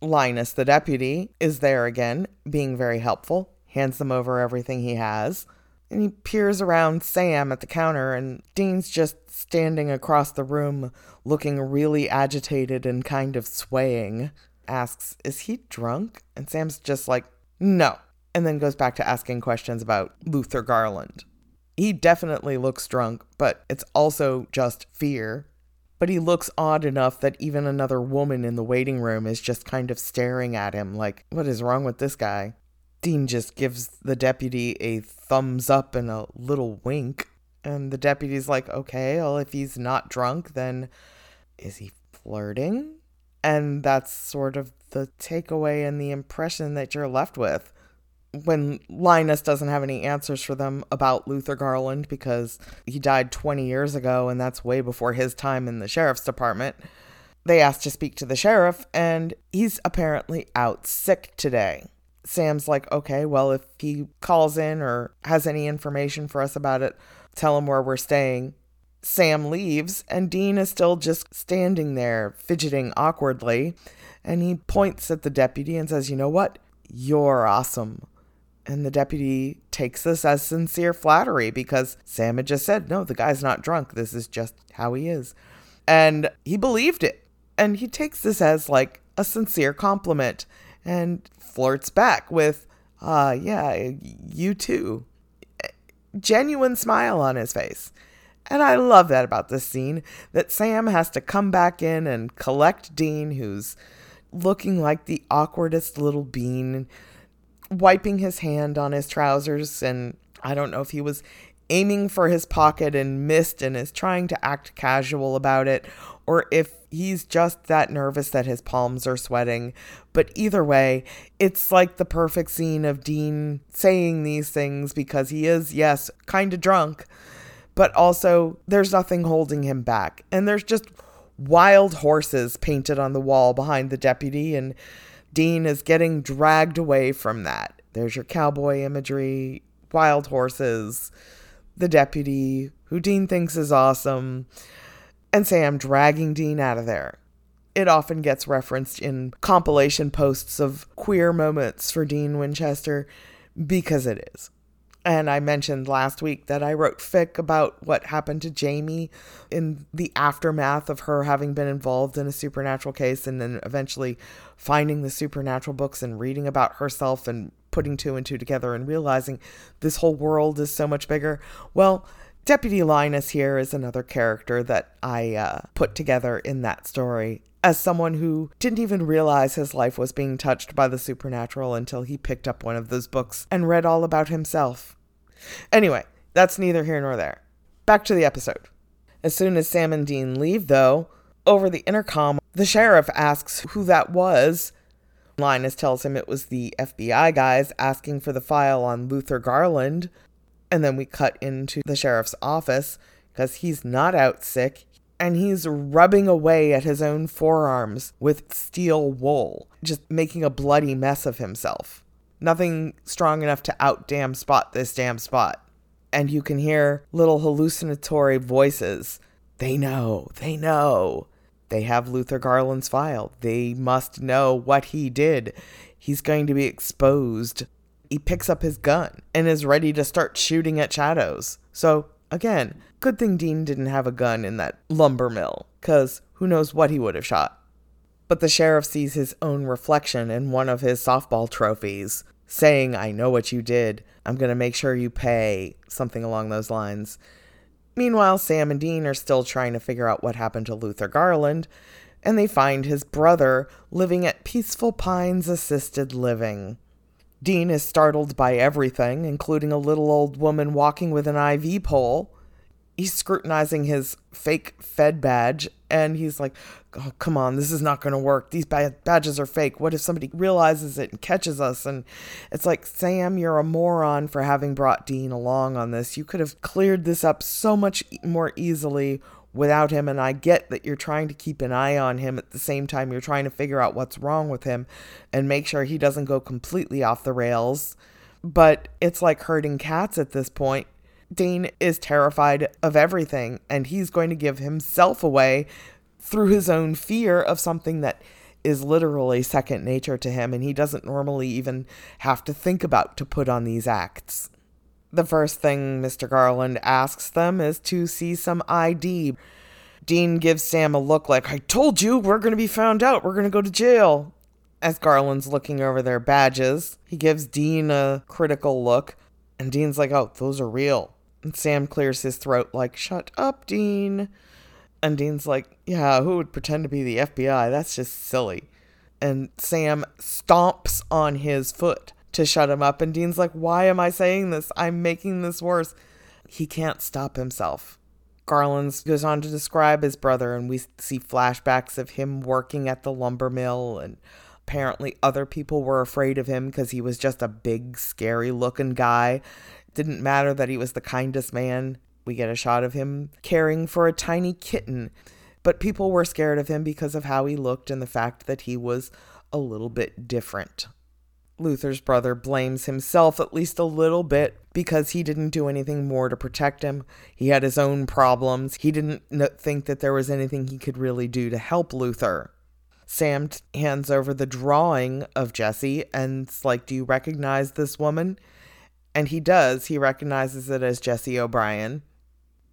Linus, the deputy, is there again, being very helpful, hands them over everything he has, and he peers around Sam at the counter, and Dean's just standing across the room, looking really agitated and kind of swaying. Asks, Is he drunk? And Sam's just like, No, and then goes back to asking questions about Luther Garland he definitely looks drunk, but it's also just fear. but he looks odd enough that even another woman in the waiting room is just kind of staring at him like, what is wrong with this guy? Dean just gives the deputy a thumbs up and a little wink. And the deputy's like, okay, well, if he's not drunk, then is he flirting? And that's sort of the takeaway and the impression that you're left with when Linus doesn't have any answers for them about Luther Garland because he died 20 years ago and that's way before his time in the sheriff's department. They ask to speak to the sheriff and he's apparently out sick today. Sam's like, okay, well, if he calls in or has any information for us about it, tell him where we're staying. Sam leaves, and Dean is still just standing there, fidgeting awkwardly. And he points at the deputy and says, You know what? You're awesome. And the deputy takes this as sincere flattery because Sam had just said, No, the guy's not drunk. This is just how he is. And he believed it. And he takes this as like a sincere compliment and flirts back with, uh, yeah, you too. Genuine smile on his face. And I love that about this scene that Sam has to come back in and collect Dean, who's looking like the awkwardest little bean, wiping his hand on his trousers. And I don't know if he was aiming for his pocket and missed and is trying to act casual about it, or if he's just that nervous that his palms are sweating. But either way, it's like the perfect scene of Dean saying these things because he is, yes, kind of drunk, but also there's nothing holding him back. And there's just wild horses painted on the wall behind the deputy, and Dean is getting dragged away from that. There's your cowboy imagery, wild horses, the deputy, who Dean thinks is awesome, and Sam dragging Dean out of there. It often gets referenced in compilation posts of queer moments for Dean Winchester because it is. And I mentioned last week that I wrote fic about what happened to Jamie in the aftermath of her having been involved in a supernatural case and then eventually finding the supernatural books and reading about herself and putting two and two together and realizing this whole world is so much bigger. Well, Deputy Linus here is another character that I uh, put together in that story as someone who didn't even realize his life was being touched by the supernatural until he picked up one of those books and read all about himself. Anyway, that's neither here nor there. Back to the episode. As soon as Sam and Dean leave, though, over the intercom, the sheriff asks who that was. Linus tells him it was the FBI guys asking for the file on Luther Garland. And then we cut into the sheriff's office because he's not out sick and he's rubbing away at his own forearms with steel wool, just making a bloody mess of himself. Nothing strong enough to out damn spot this damn spot. And you can hear little hallucinatory voices. They know, they know. They have Luther Garland's file. They must know what he did. He's going to be exposed. He picks up his gun and is ready to start shooting at shadows. So, again, good thing Dean didn't have a gun in that lumber mill, because who knows what he would have shot. But the sheriff sees his own reflection in one of his softball trophies, saying, I know what you did. I'm going to make sure you pay. Something along those lines. Meanwhile, Sam and Dean are still trying to figure out what happened to Luther Garland, and they find his brother living at Peaceful Pines Assisted Living. Dean is startled by everything, including a little old woman walking with an IV pole he's scrutinizing his fake Fed badge and he's like, oh, come on, this is not going to work. These badges are fake. What if somebody realizes it and catches us? And it's like, Sam, you're a moron for having brought Dean along on this. You could have cleared this up so much more easily without him. And I get that you're trying to keep an eye on him at the same time you're trying to figure out what's wrong with him and make sure he doesn't go completely off the rails. But it's like herding cats at this point Dean is terrified of everything, and he's going to give himself away through his own fear of something that is literally second nature to him, and he doesn't normally even have to think about to put on these acts. The first thing Mr. Garland asks them is to see some ID. Dean gives Sam a look like, I told you we're going to be found out. We're going to go to jail. As Garland's looking over their badges, he gives Dean a critical look, and Dean's like, Oh, those are real. And Sam clears his throat, like, Shut up, Dean. And Dean's like, yeah, who would pretend to be the FBI? That's just silly. And Sam stomps on his foot to shut him up. And Dean's like, why am I saying this? I'm making this worse. He can't stop himself. Garland goes on to describe his brother, and we see flashbacks of him working at the lumber mill. And apparently, other people were afraid of him because he was just a big, scary looking guy. Didn't matter that he was the kindest man. We get a shot of him caring for a tiny kitten, but people were scared of him because of how he looked and the fact that he was a little bit different. Luther's brother blames himself at least a little bit because he didn't do anything more to protect him. He had his own problems. He didn't think that there was anything he could really do to help Luther. Sam hands over the drawing of Jesse and's like, Do you recognize this woman? And he does. He recognizes it as Jesse O'Brien.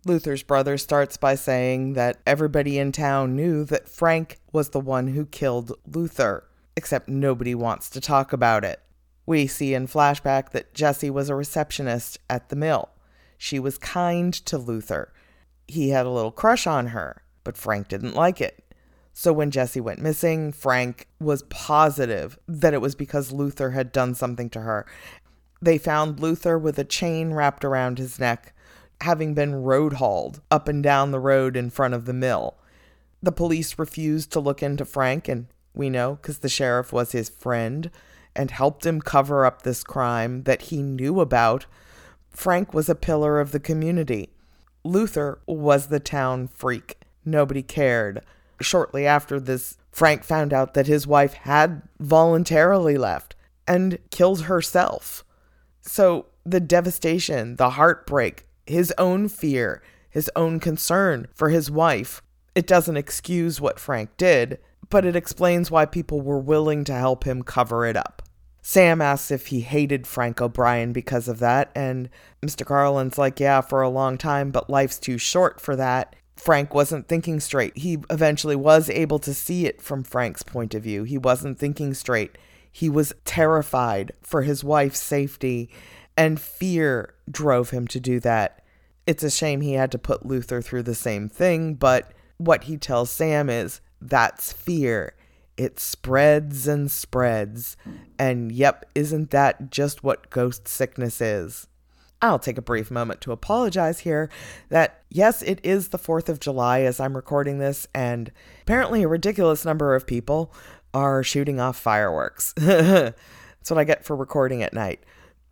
Luther's brother starts by saying that everybody in town knew that Frank was the one who killed Luther, except nobody wants to talk about it. We see in flashback that Jesse was a receptionist at the mill. She was kind to Luther. He had a little crush on her, but Frank didn't like it. So when Jesse went missing, Frank was positive that it was because Luther had done something to her. They found Luther with a chain wrapped around his neck having been road hauled up and down the road in front of the mill. The police refused to look into Frank, and we know because the sheriff was his friend and helped him cover up this crime that he knew about. Frank was a pillar of the community. Luther was the town freak. Nobody cared. Shortly after this, Frank found out that his wife had voluntarily left and killed herself. So the devastation, the heartbreak, his own fear, his own concern for his wife. It doesn't excuse what Frank did, but it explains why people were willing to help him cover it up. Sam asks if he hated Frank O'Brien because of that, and Mr. Garland's like, Yeah, for a long time, but life's too short for that. Frank wasn't thinking straight. He eventually was able to see it from Frank's point of view. He wasn't thinking straight. He was terrified for his wife's safety and fear drove him to do that. It's a shame he had to put Luther through the same thing, but what he tells Sam is that's fear. It spreads and spreads. And yep, isn't that just what ghost sickness is? I'll take a brief moment to apologize here that yes, it is the 4th of July as I'm recording this, and apparently a ridiculous number of people are shooting off fireworks. That's what I get for recording at night.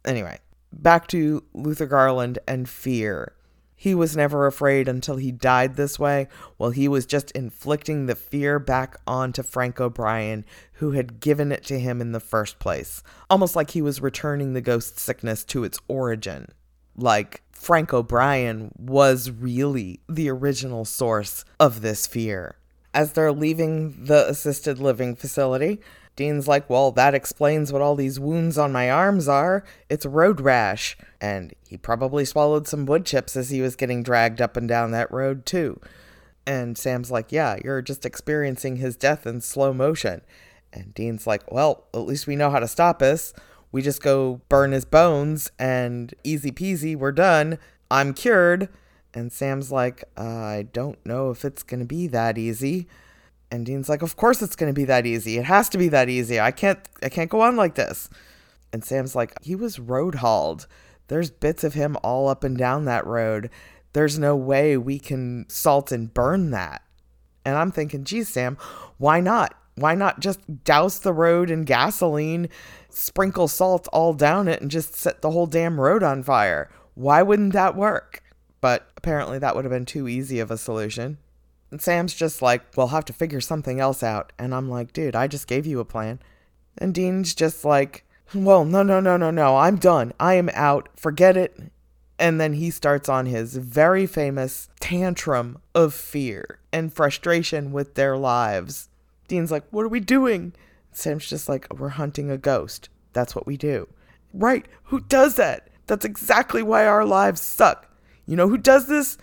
Anyway, back to Luther Garland and fear. He was never afraid until he died this way, while he was just inflicting the fear back onto Frank O'Brien, who had given it to him in the first place. Almost like he was returning the ghost sickness to its origin. Like Frank O'Brien was really the original source of this fear. As they're leaving the assisted living facility, Dean's like, Well, that explains what all these wounds on my arms are. It's road rash. And he probably swallowed some wood chips as he was getting dragged up and down that road, too. And Sam's like, Yeah, you're just experiencing his death in slow motion. And Dean's like, Well, at least we know how to stop this. We just go burn his bones and easy peasy, we're done. I'm cured. And Sam's like, I don't know if it's going to be that easy. And Dean's like, "Of course it's going to be that easy. It has to be that easy. I can't I can't go on like this." And Sam's like, "He was road hauled. There's bits of him all up and down that road. There's no way we can salt and burn that." And I'm thinking, "Geez, Sam, why not? Why not just douse the road in gasoline, sprinkle salt all down it and just set the whole damn road on fire? Why wouldn't that work?" But apparently that would have been too easy of a solution. And Sam's just like, we'll have to figure something else out. And I'm like, dude, I just gave you a plan. And Dean's just like, well, no, no, no, no, no, I'm done. I am out. Forget it. And then he starts on his very famous tantrum of fear and frustration with their lives. Dean's like, What are we doing? Sam's just like, We're hunting a ghost. That's what we do. Right. Who does that? That's exactly why our lives suck. You know who does this?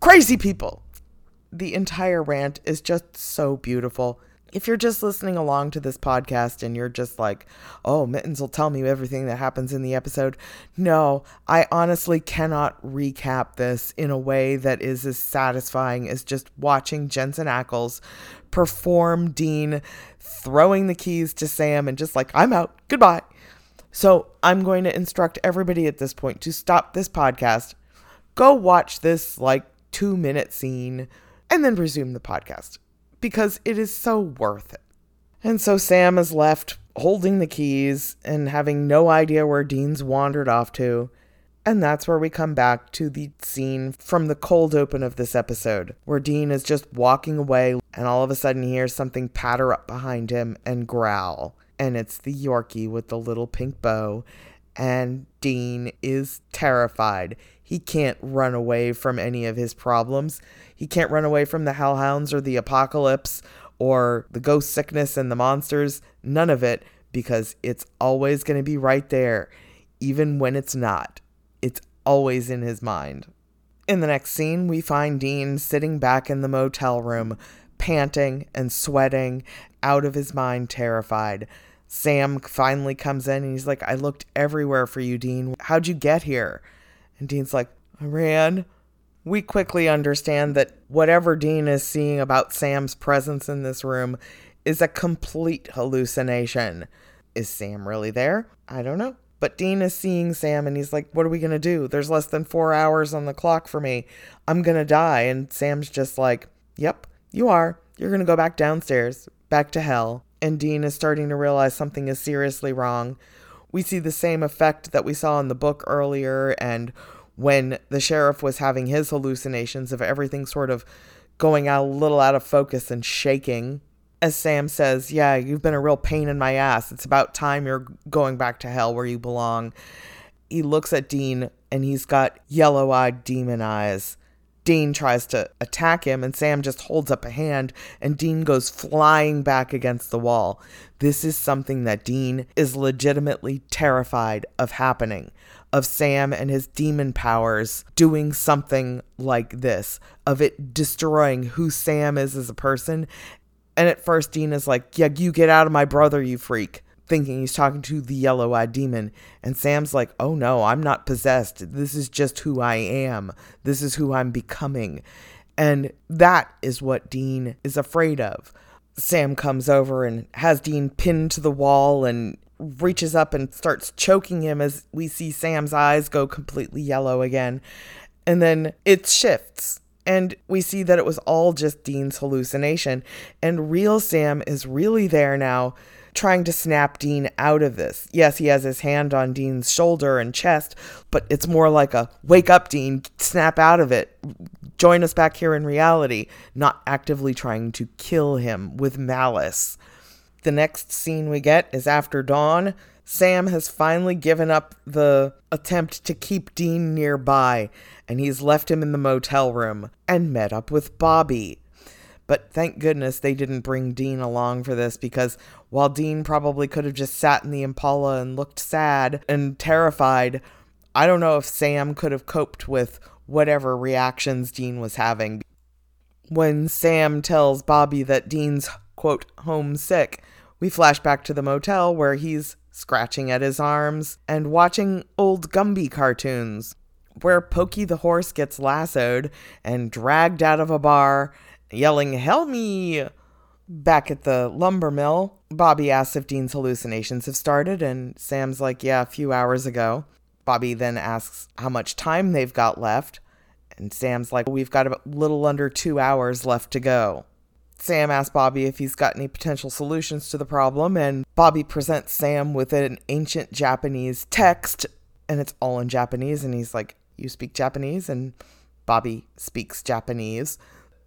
Crazy people the entire rant is just so beautiful. if you're just listening along to this podcast and you're just like, oh, Mittens will tell me everything that happens in the episode, no, I honestly cannot recap this in a way that is as satisfying as just watching Jensen Ackles perform Dean throwing the keys to Sam and just like, I'm out, goodbye. So I'm going to instruct everybody at this point to stop this podcast, go watch this like two minute scene, and then resume the podcast because it is so worth it. And so Sam is left holding the keys and having no idea where Dean's wandered off to. And that's where we come back to the scene from the cold open of this episode, where Dean is just walking away and all of a sudden he hears something patter up behind him and growl. And it's the Yorkie with the little pink bow. And Dean is terrified. He can't run away from any of his problems. He can't run away from the hellhounds or the apocalypse or the ghost sickness and the monsters. None of it, because it's always going to be right there, even when it's not. It's always in his mind. In the next scene, we find Dean sitting back in the motel room, panting and sweating, out of his mind, terrified. Sam finally comes in and he's like, I looked everywhere for you, Dean. How'd you get here? And Dean's like, I ran we quickly understand that whatever Dean is seeing about Sam's presence in this room is a complete hallucination. Is Sam really there? I don't know. But Dean is seeing Sam and he's like, What are we going to do? There's less than four hours on the clock for me. I'm going to die. And Sam's just like, Yep, you are. You're going to go back downstairs, back to hell. And Dean is starting to realize something is seriously wrong. We see the same effect that we saw in the book earlier and when the sheriff was having his hallucinations of everything sort of going out a little out of focus and shaking. As Sam says, Yeah, you've been a real pain in my ass. It's about time you're going back to hell where you belong. He looks at Dean and he's got yellow eyed demon eyes. Dean tries to attack him, and Sam just holds up a hand, and Dean goes flying back against the wall. This is something that Dean is legitimately terrified of happening of Sam and his demon powers doing something like this, of it destroying who Sam is as a person. And at first, Dean is like, Yeah, you get out of my brother, you freak, thinking he's talking to the yellow eyed demon. And Sam's like, Oh no, I'm not possessed. This is just who I am. This is who I'm becoming. And that is what Dean is afraid of. Sam comes over and has Dean pinned to the wall and reaches up and starts choking him as we see Sam's eyes go completely yellow again. And then it shifts and we see that it was all just Dean's hallucination. And real Sam is really there now, trying to snap Dean out of this. Yes, he has his hand on Dean's shoulder and chest, but it's more like a wake up, Dean, snap out of it. Join us back here in reality, not actively trying to kill him with malice. The next scene we get is after dawn. Sam has finally given up the attempt to keep Dean nearby, and he's left him in the motel room and met up with Bobby. But thank goodness they didn't bring Dean along for this because while Dean probably could have just sat in the Impala and looked sad and terrified, I don't know if Sam could have coped with whatever reactions Dean was having. When Sam tells Bobby that Dean's, quote, homesick, we flash back to the motel where he's scratching at his arms and watching old Gumby cartoons, where Pokey the horse gets lassoed and dragged out of a bar, yelling, Help me! Back at the lumber mill, Bobby asks if Dean's hallucinations have started, and Sam's like, Yeah, a few hours ago. Bobby then asks how much time they've got left, and Sam's like, We've got a little under two hours left to go. Sam asks Bobby if he's got any potential solutions to the problem, and Bobby presents Sam with an ancient Japanese text, and it's all in Japanese, and he's like, You speak Japanese? And Bobby speaks Japanese.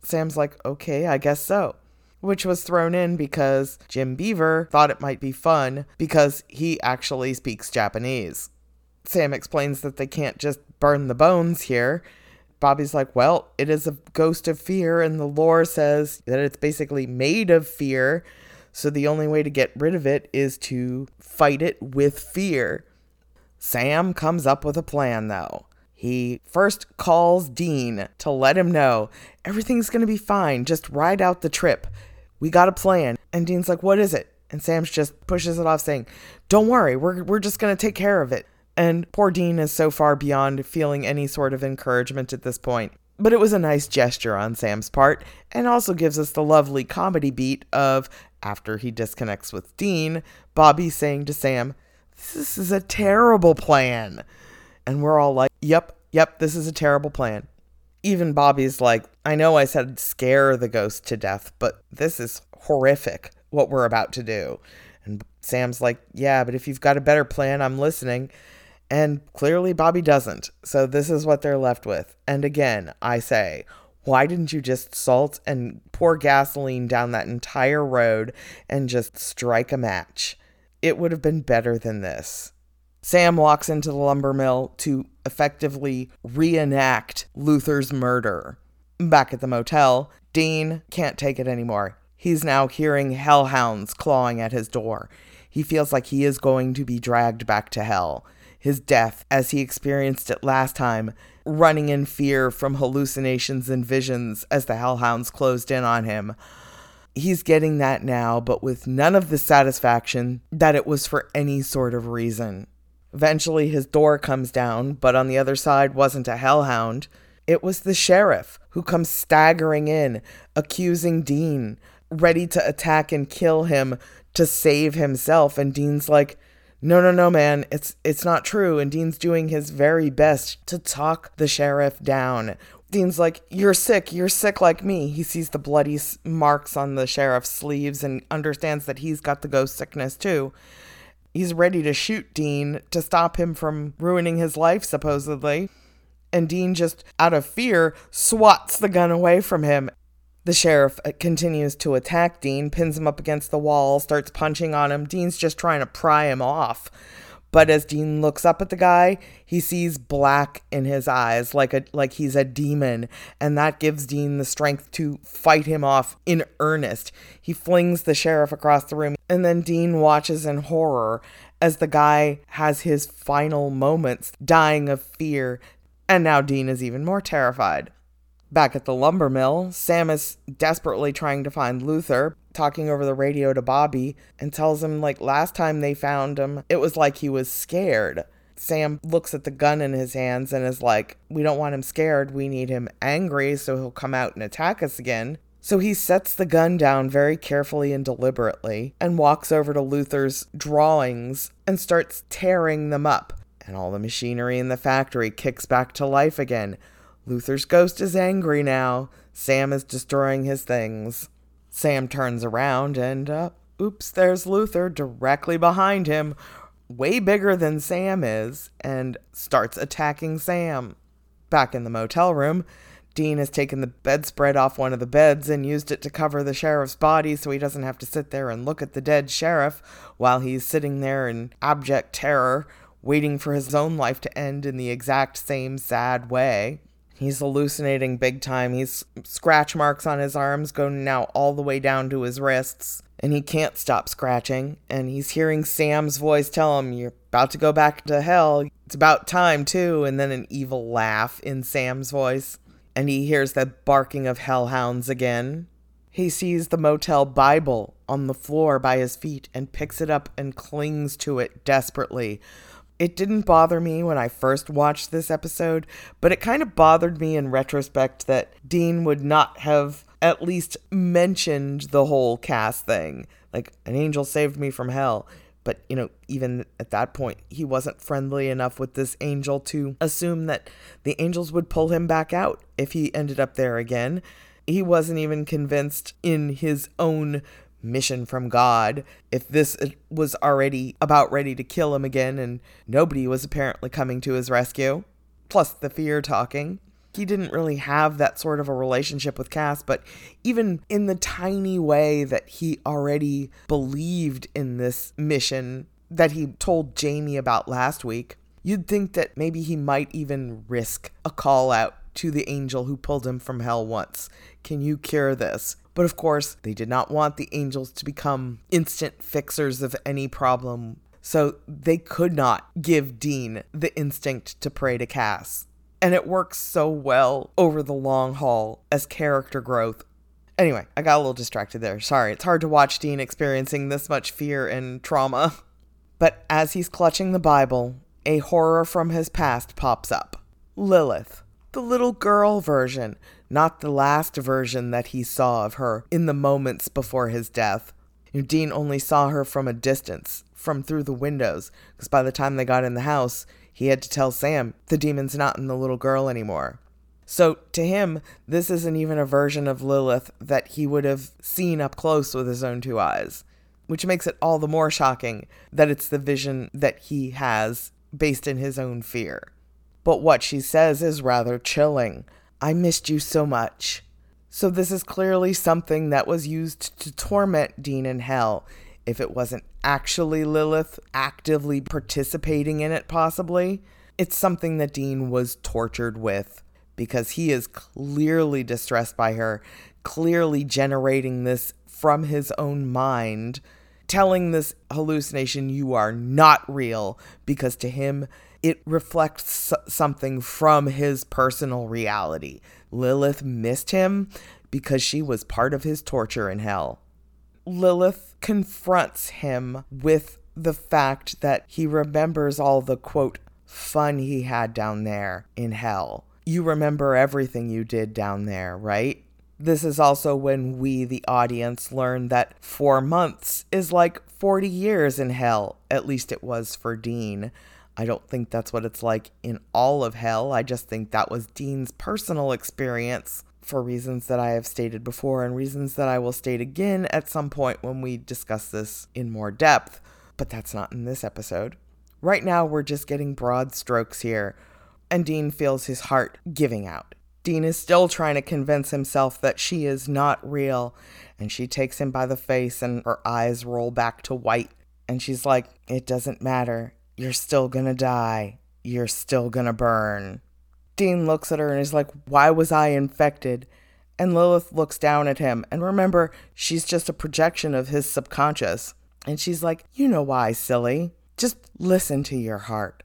Sam's like, Okay, I guess so. Which was thrown in because Jim Beaver thought it might be fun because he actually speaks Japanese. Sam explains that they can't just burn the bones here Bobby's like, well, it is a ghost of fear, and the lore says that it's basically made of fear. So the only way to get rid of it is to fight it with fear. Sam comes up with a plan, though. He first calls Dean to let him know everything's going to be fine. Just ride out the trip. We got a plan. And Dean's like, What is it? And Sam's just pushes it off, saying, Don't worry, we're, we're just going to take care of it. And poor Dean is so far beyond feeling any sort of encouragement at this point. But it was a nice gesture on Sam's part, and also gives us the lovely comedy beat of, after he disconnects with Dean, Bobby saying to Sam, This is a terrible plan. And we're all like, Yep, yep, this is a terrible plan. Even Bobby's like, I know I said scare the ghost to death, but this is horrific what we're about to do. And Sam's like, Yeah, but if you've got a better plan, I'm listening. And clearly Bobby doesn't. So this is what they're left with. And again, I say, why didn't you just salt and pour gasoline down that entire road and just strike a match? It would have been better than this. Sam walks into the lumber mill to effectively reenact Luther's murder. Back at the motel, Dean can't take it anymore. He's now hearing hellhounds clawing at his door. He feels like he is going to be dragged back to hell. His death, as he experienced it last time, running in fear from hallucinations and visions as the hellhounds closed in on him. He's getting that now, but with none of the satisfaction that it was for any sort of reason. Eventually, his door comes down, but on the other side wasn't a hellhound. It was the sheriff who comes staggering in, accusing Dean, ready to attack and kill him to save himself. And Dean's like, no, no, no, man, it's it's not true. And Dean's doing his very best to talk the sheriff down. Dean's like, You're sick. You're sick like me. He sees the bloody marks on the sheriff's sleeves and understands that he's got the ghost sickness too. He's ready to shoot Dean to stop him from ruining his life, supposedly. And Dean, just out of fear, swats the gun away from him. The sheriff uh, continues to attack Dean, pins him up against the wall, starts punching on him. Dean's just trying to pry him off. But as Dean looks up at the guy, he sees black in his eyes, like a like he's a demon, and that gives Dean the strength to fight him off in earnest. He flings the sheriff across the room, and then Dean watches in horror as the guy has his final moments, dying of fear, and now Dean is even more terrified. Back at the lumber mill, Sam is desperately trying to find Luther, talking over the radio to Bobby and tells him like last time they found him, it was like he was scared. Sam looks at the gun in his hands and is like, We don't want him scared. We need him angry so he'll come out and attack us again. So he sets the gun down very carefully and deliberately and walks over to Luther's drawings and starts tearing them up. And all the machinery in the factory kicks back to life again. Luther's ghost is angry now. Sam is destroying his things. Sam turns around and, uh, oops, there's Luther directly behind him, way bigger than Sam is, and starts attacking Sam. Back in the motel room, Dean has taken the bedspread off one of the beds and used it to cover the sheriff's body so he doesn't have to sit there and look at the dead sheriff while he's sitting there in abject terror, waiting for his own life to end in the exact same sad way. He's hallucinating big time. He's scratch marks on his arms going now all the way down to his wrists, and he can't stop scratching. And he's hearing Sam's voice tell him, You're about to go back to hell. It's about time, too. And then an evil laugh in Sam's voice. And he hears the barking of hellhounds again. He sees the motel Bible on the floor by his feet and picks it up and clings to it desperately it didn't bother me when I first watched this episode, but it kind of bothered me in retrospect that Dean would not have at least mentioned the whole Cass thing. Like, an angel saved me from hell. But, you know, even at that point, he wasn't friendly enough with this angel to assume that the angels would pull him back out if he ended up there again. He wasn't even convinced in his own mission from God if this was already about ready to kill him again and nobody was apparently coming to his rescue. Plus the fear talking. He didn't really have that sort of a relationship with Cass, but even in the tiny way that he already believed in this mission that he told Jamie about last week, you'd think that maybe he might even risk a call out to the angel who pulled him from hell once. Can you cure this? But of course, they did not want the angels to become instant fixers of any problem, so they could not give Dean the instinct to pray to Cass. And it works so well over the long haul as character growth. Anyway, I got a little distracted there. Sorry, it's hard to watch Dean experiencing this much fear and trauma. But as he's clutching the Bible, a horror from his past pops up Lilith, the little girl version, not the last version that he saw of her in the moments before his death. Dean only saw her from a distance, from through the windows, because by the time they got in the house, he had to tell Sam the demon's not in the little girl anymore. So to him, this isn't even a version of Lilith that he would have seen up close with his own two eyes, which makes it all the more shocking that it's the vision that he has based in his own fear. But what she says is rather chilling. I missed you so much. So this is clearly something that was used to torment Dean in hell. If it wasn't actually Lilith actively participating in it, possibly, it's something that Dean was tortured with because he is clearly distressed by her, clearly generating this from his own mind, telling this hallucination, You are not real, because to him, it reflects something from his personal reality. Lilith missed him because she was part of his torture in hell. Lilith confronts him with the fact that he remembers all the quote fun he had down there in hell you remember everything you did down there, right? This is also when we, the audience, learn that four months is like 40 years in hell. At least it was for Dean. I don't think that's what it's like in all of hell. I just think that was Dean's personal experience for reasons that I have stated before and reasons that I will state again at some point when we discuss this in more depth. But that's not in this episode. Right now, we're just getting broad strokes here and Dean feels his heart giving out. Dean is still trying to convince himself that she is not real, and she takes him by the face and her eyes roll back to white. And she's like, It doesn't matter. You're still gonna die. You're still gonna burn. Dean looks at her and is like, Why was I infected? And Lilith looks down at him. And remember, she's just a projection of his subconscious. And she's like, You know why, silly. Just listen to your heart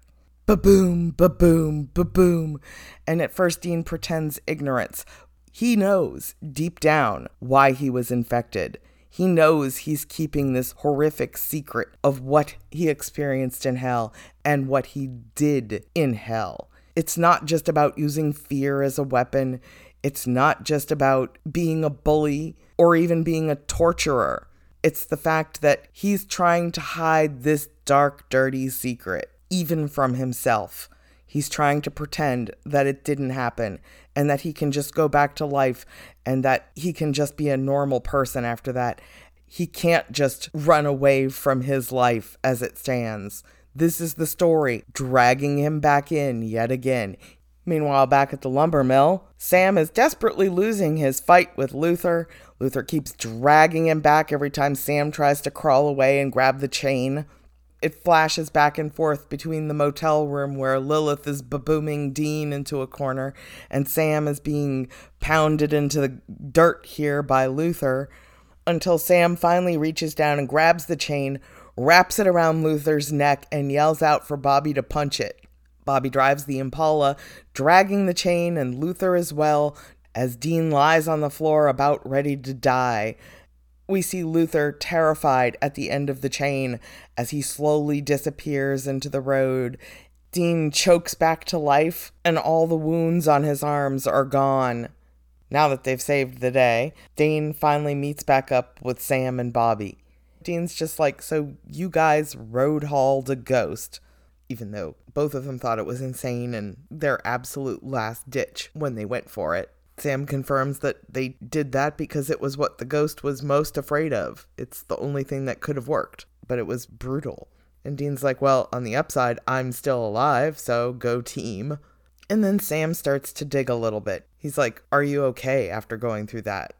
ba-boom, ba-boom, ba-boom. And at first, Dean pretends ignorance. He knows deep down why he was infected. He knows he's keeping this horrific secret of what he experienced in hell and what he did in hell. It's not just about using fear as a weapon. It's not just about being a bully or even being a torturer. It's the fact that he's trying to hide this dark, dirty secret even from himself. He's trying to pretend that it didn't happen and that he can just go back to life and that he can just be a normal person after that. He can't just run away from his life as it stands. This is the story, dragging him back in yet again. Meanwhile, back at the lumber mill, Sam is desperately losing his fight with Luther. Luther keeps dragging him back every time Sam tries to crawl away and grab the chain it flashes back and forth between the motel room where Lilith is booming Dean into a corner and Sam is being pounded into the dirt here by Luther until Sam finally reaches down and grabs the chain, wraps it around Luther's neck, and yells out for Bobby to punch it. Bobby drives the Impala, dragging the chain and Luther as well, as Dean lies on the floor about ready to die we see Luther terrified at the end of the chain as he slowly disappears into the road. Dean chokes back to life, and all the wounds on his arms are gone. Now that they've saved the day, Dean finally meets back up with Sam and Bobby. Dean's just like, So you guys road hauled a ghost, even though both of them thought it was insane and their absolute last ditch when they went for it. Sam confirms that they did that because it was what the ghost was most afraid of. It's the only thing that could have worked, but it was brutal. And Dean's like, Well, on the upside, I'm still alive, so go team. And then Sam starts to dig a little bit. He's like, Are you okay after going through that?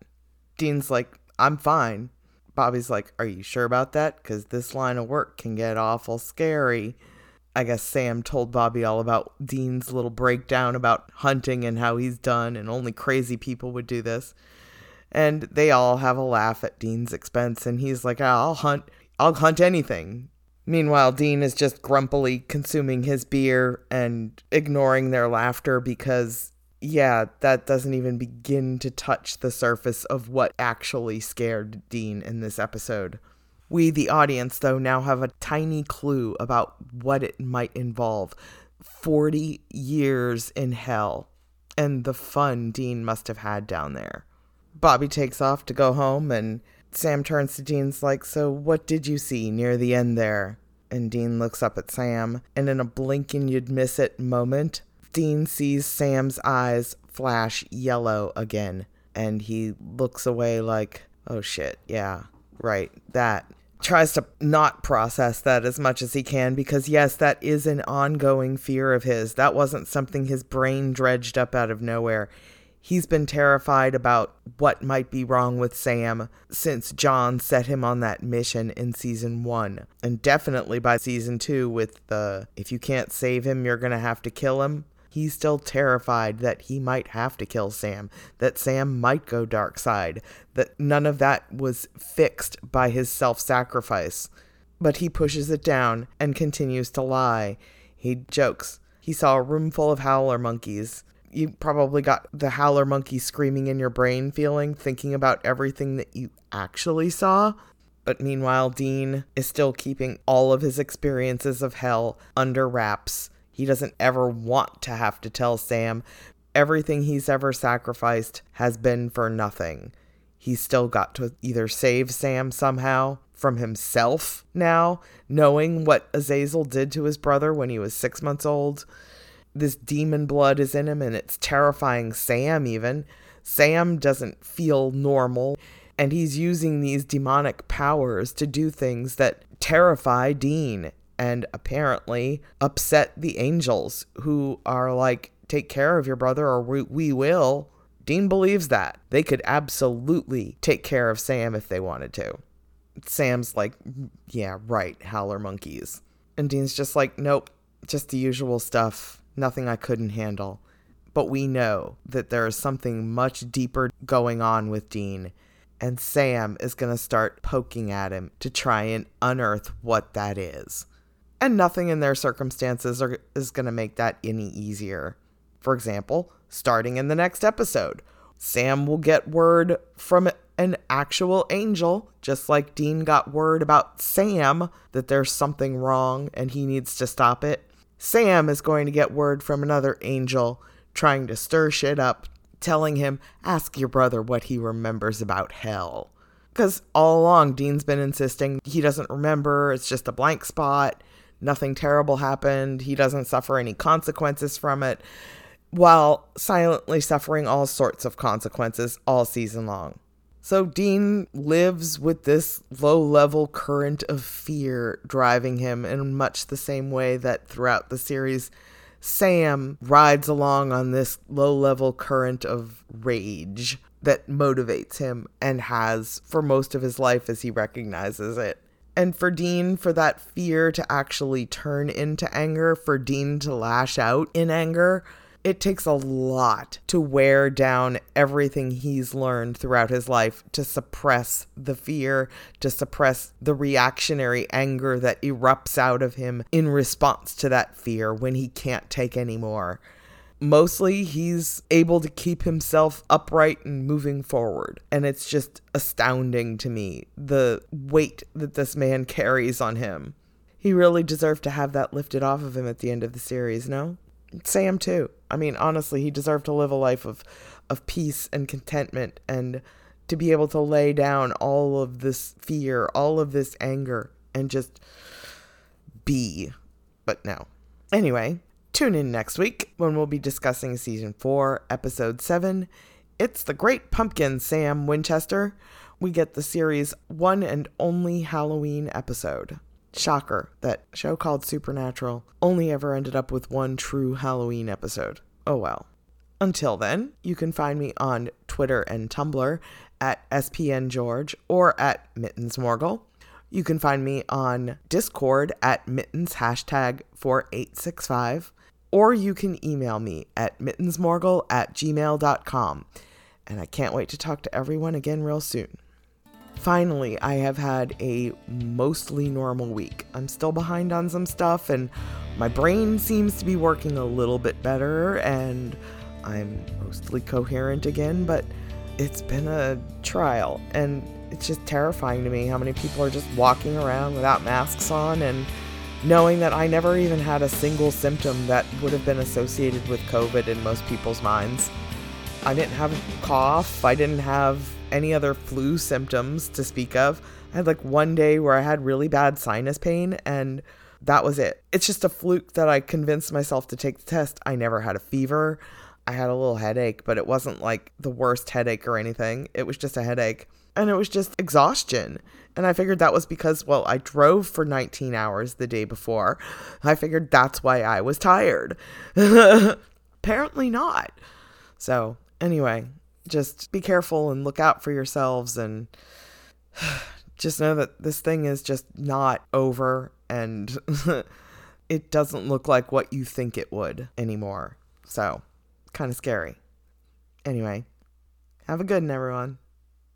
Dean's like, I'm fine. Bobby's like, Are you sure about that? Because this line of work can get awful scary. I guess Sam told Bobby all about Dean's little breakdown about hunting and how he's done, and only crazy people would do this. And they all have a laugh at Dean's expense, and he's like, I'll hunt, I'll hunt anything. Meanwhile, Dean is just grumpily consuming his beer and ignoring their laughter because yeah, that doesn't even begin to touch the surface of what actually scared Dean in this episode. We, the audience, though, now have a tiny clue about what it might involve 40 years in hell and the fun Dean must have had down there. Bobby takes off to go home, and Sam turns to Dean's like, So, what did you see near the end there? And Dean looks up at Sam, and in a blink and you'd miss it moment, Dean sees Sam's eyes flash yellow again, and he looks away like, Oh shit, yeah, right, that tries to not process that as much as he can because, yes, that is an ongoing fear of his. That wasn't something his brain dredged up out of nowhere. He's been terrified about what might be wrong with Sam since John set him on that mission in season one. And definitely by season two, with the if you can't save him, you're going to have to kill him he's still terrified that he might have to kill Sam, that Sam might go dark side, that none of that was fixed by his self sacrifice. But he pushes it down and continues to lie. He jokes. He saw a room full of howler monkeys. You probably got the howler monkey screaming in your brain feeling, thinking about everything that you actually saw. But meanwhile, Dean is still keeping all of his experiences of hell under wraps he doesn't ever want to have to tell Sam everything he's ever sacrificed has been for nothing. He's still got to either save Sam somehow from himself now, knowing what Azazel did to his brother when he was six months old. This demon blood is in him and it's terrifying Sam, even. Sam doesn't feel normal, and he's using these demonic powers to do things that terrify Dean and apparently upset the angels who are like, take care of your brother or we, we will. Dean believes that. They could absolutely take care of Sam if they wanted to. Sam's like, yeah, right, howler monkeys. And Dean's just like, nope, just the usual stuff, nothing I couldn't handle. But we know that there is something much deeper going on with Dean, and Sam is going to start poking at him to try and unearth what that is and nothing in their circumstances are, is going to make that any easier. For example, starting in the next episode, Sam will get word from an actual angel, just like Dean got word about Sam that there's something wrong and he needs to stop it. Sam is going to get word from another angel trying to stir shit up, telling him, Ask your brother what he remembers about hell. Because all along, Dean's been insisting he doesn't remember, it's just a blank spot nothing terrible happened, he doesn't suffer any consequences from it, while silently suffering all sorts of consequences all season long. So Dean lives with this low level current of fear driving him in much the same way that throughout the series, Sam rides along on this low level current of rage that motivates him and has for most of his life as he recognizes it. And for Dean, for that fear to actually turn into anger, for Dean to lash out in anger, it takes a lot to wear down everything he's learned throughout his life to suppress the fear, to suppress the reactionary anger that erupts out of him in response to that fear when he can't take anymore mostly he's able to keep himself upright and moving forward. And it's just astounding to me the weight that this man carries on him. He really deserved to have that lifted off of him at the end of the series, no? Sam too. I mean, honestly, he deserved to live a life of of peace and contentment and to be able to lay down all of this fear, all of this anger and just be. But no. Anyway, Tune in next week when we'll be discussing season 4, episode 7. It's the Great Pumpkin, Sam Winchester. We get the series' one and only Halloween episode. Shocker, that show called Supernatural only ever ended up with one true Halloween episode. Oh well. Until then, you can find me on Twitter and Tumblr at SPNGeorge or at Mittens Morgul. You can find me on Discord at Mittens hashtag 4865 or you can email me at mittensmorgul at gmail.com. And I can't wait to talk to everyone again real soon. Finally, I have had a mostly normal week. I'm still behind on some stuff, and my brain seems to be working a little bit better, and I'm mostly coherent again, but it's been a trial and it's just terrifying to me how many people are just walking around without masks on and knowing that I never even had a single symptom that would have been associated with COVID in most people's minds. I didn't have a cough, I didn't have any other flu symptoms to speak of. I had like one day where I had really bad sinus pain and that was it. It's just a fluke that I convinced myself to take the test. I never had a fever. I had a little headache, but it wasn't like the worst headache or anything. It was just a headache. And it was just exhaustion. And I figured that was because, well, I drove for 19 hours the day before. I figured that's why I was tired. Apparently not. So, anyway, just be careful and look out for yourselves and just know that this thing is just not over and it doesn't look like what you think it would anymore. So, kind of scary. Anyway, have a good one, everyone.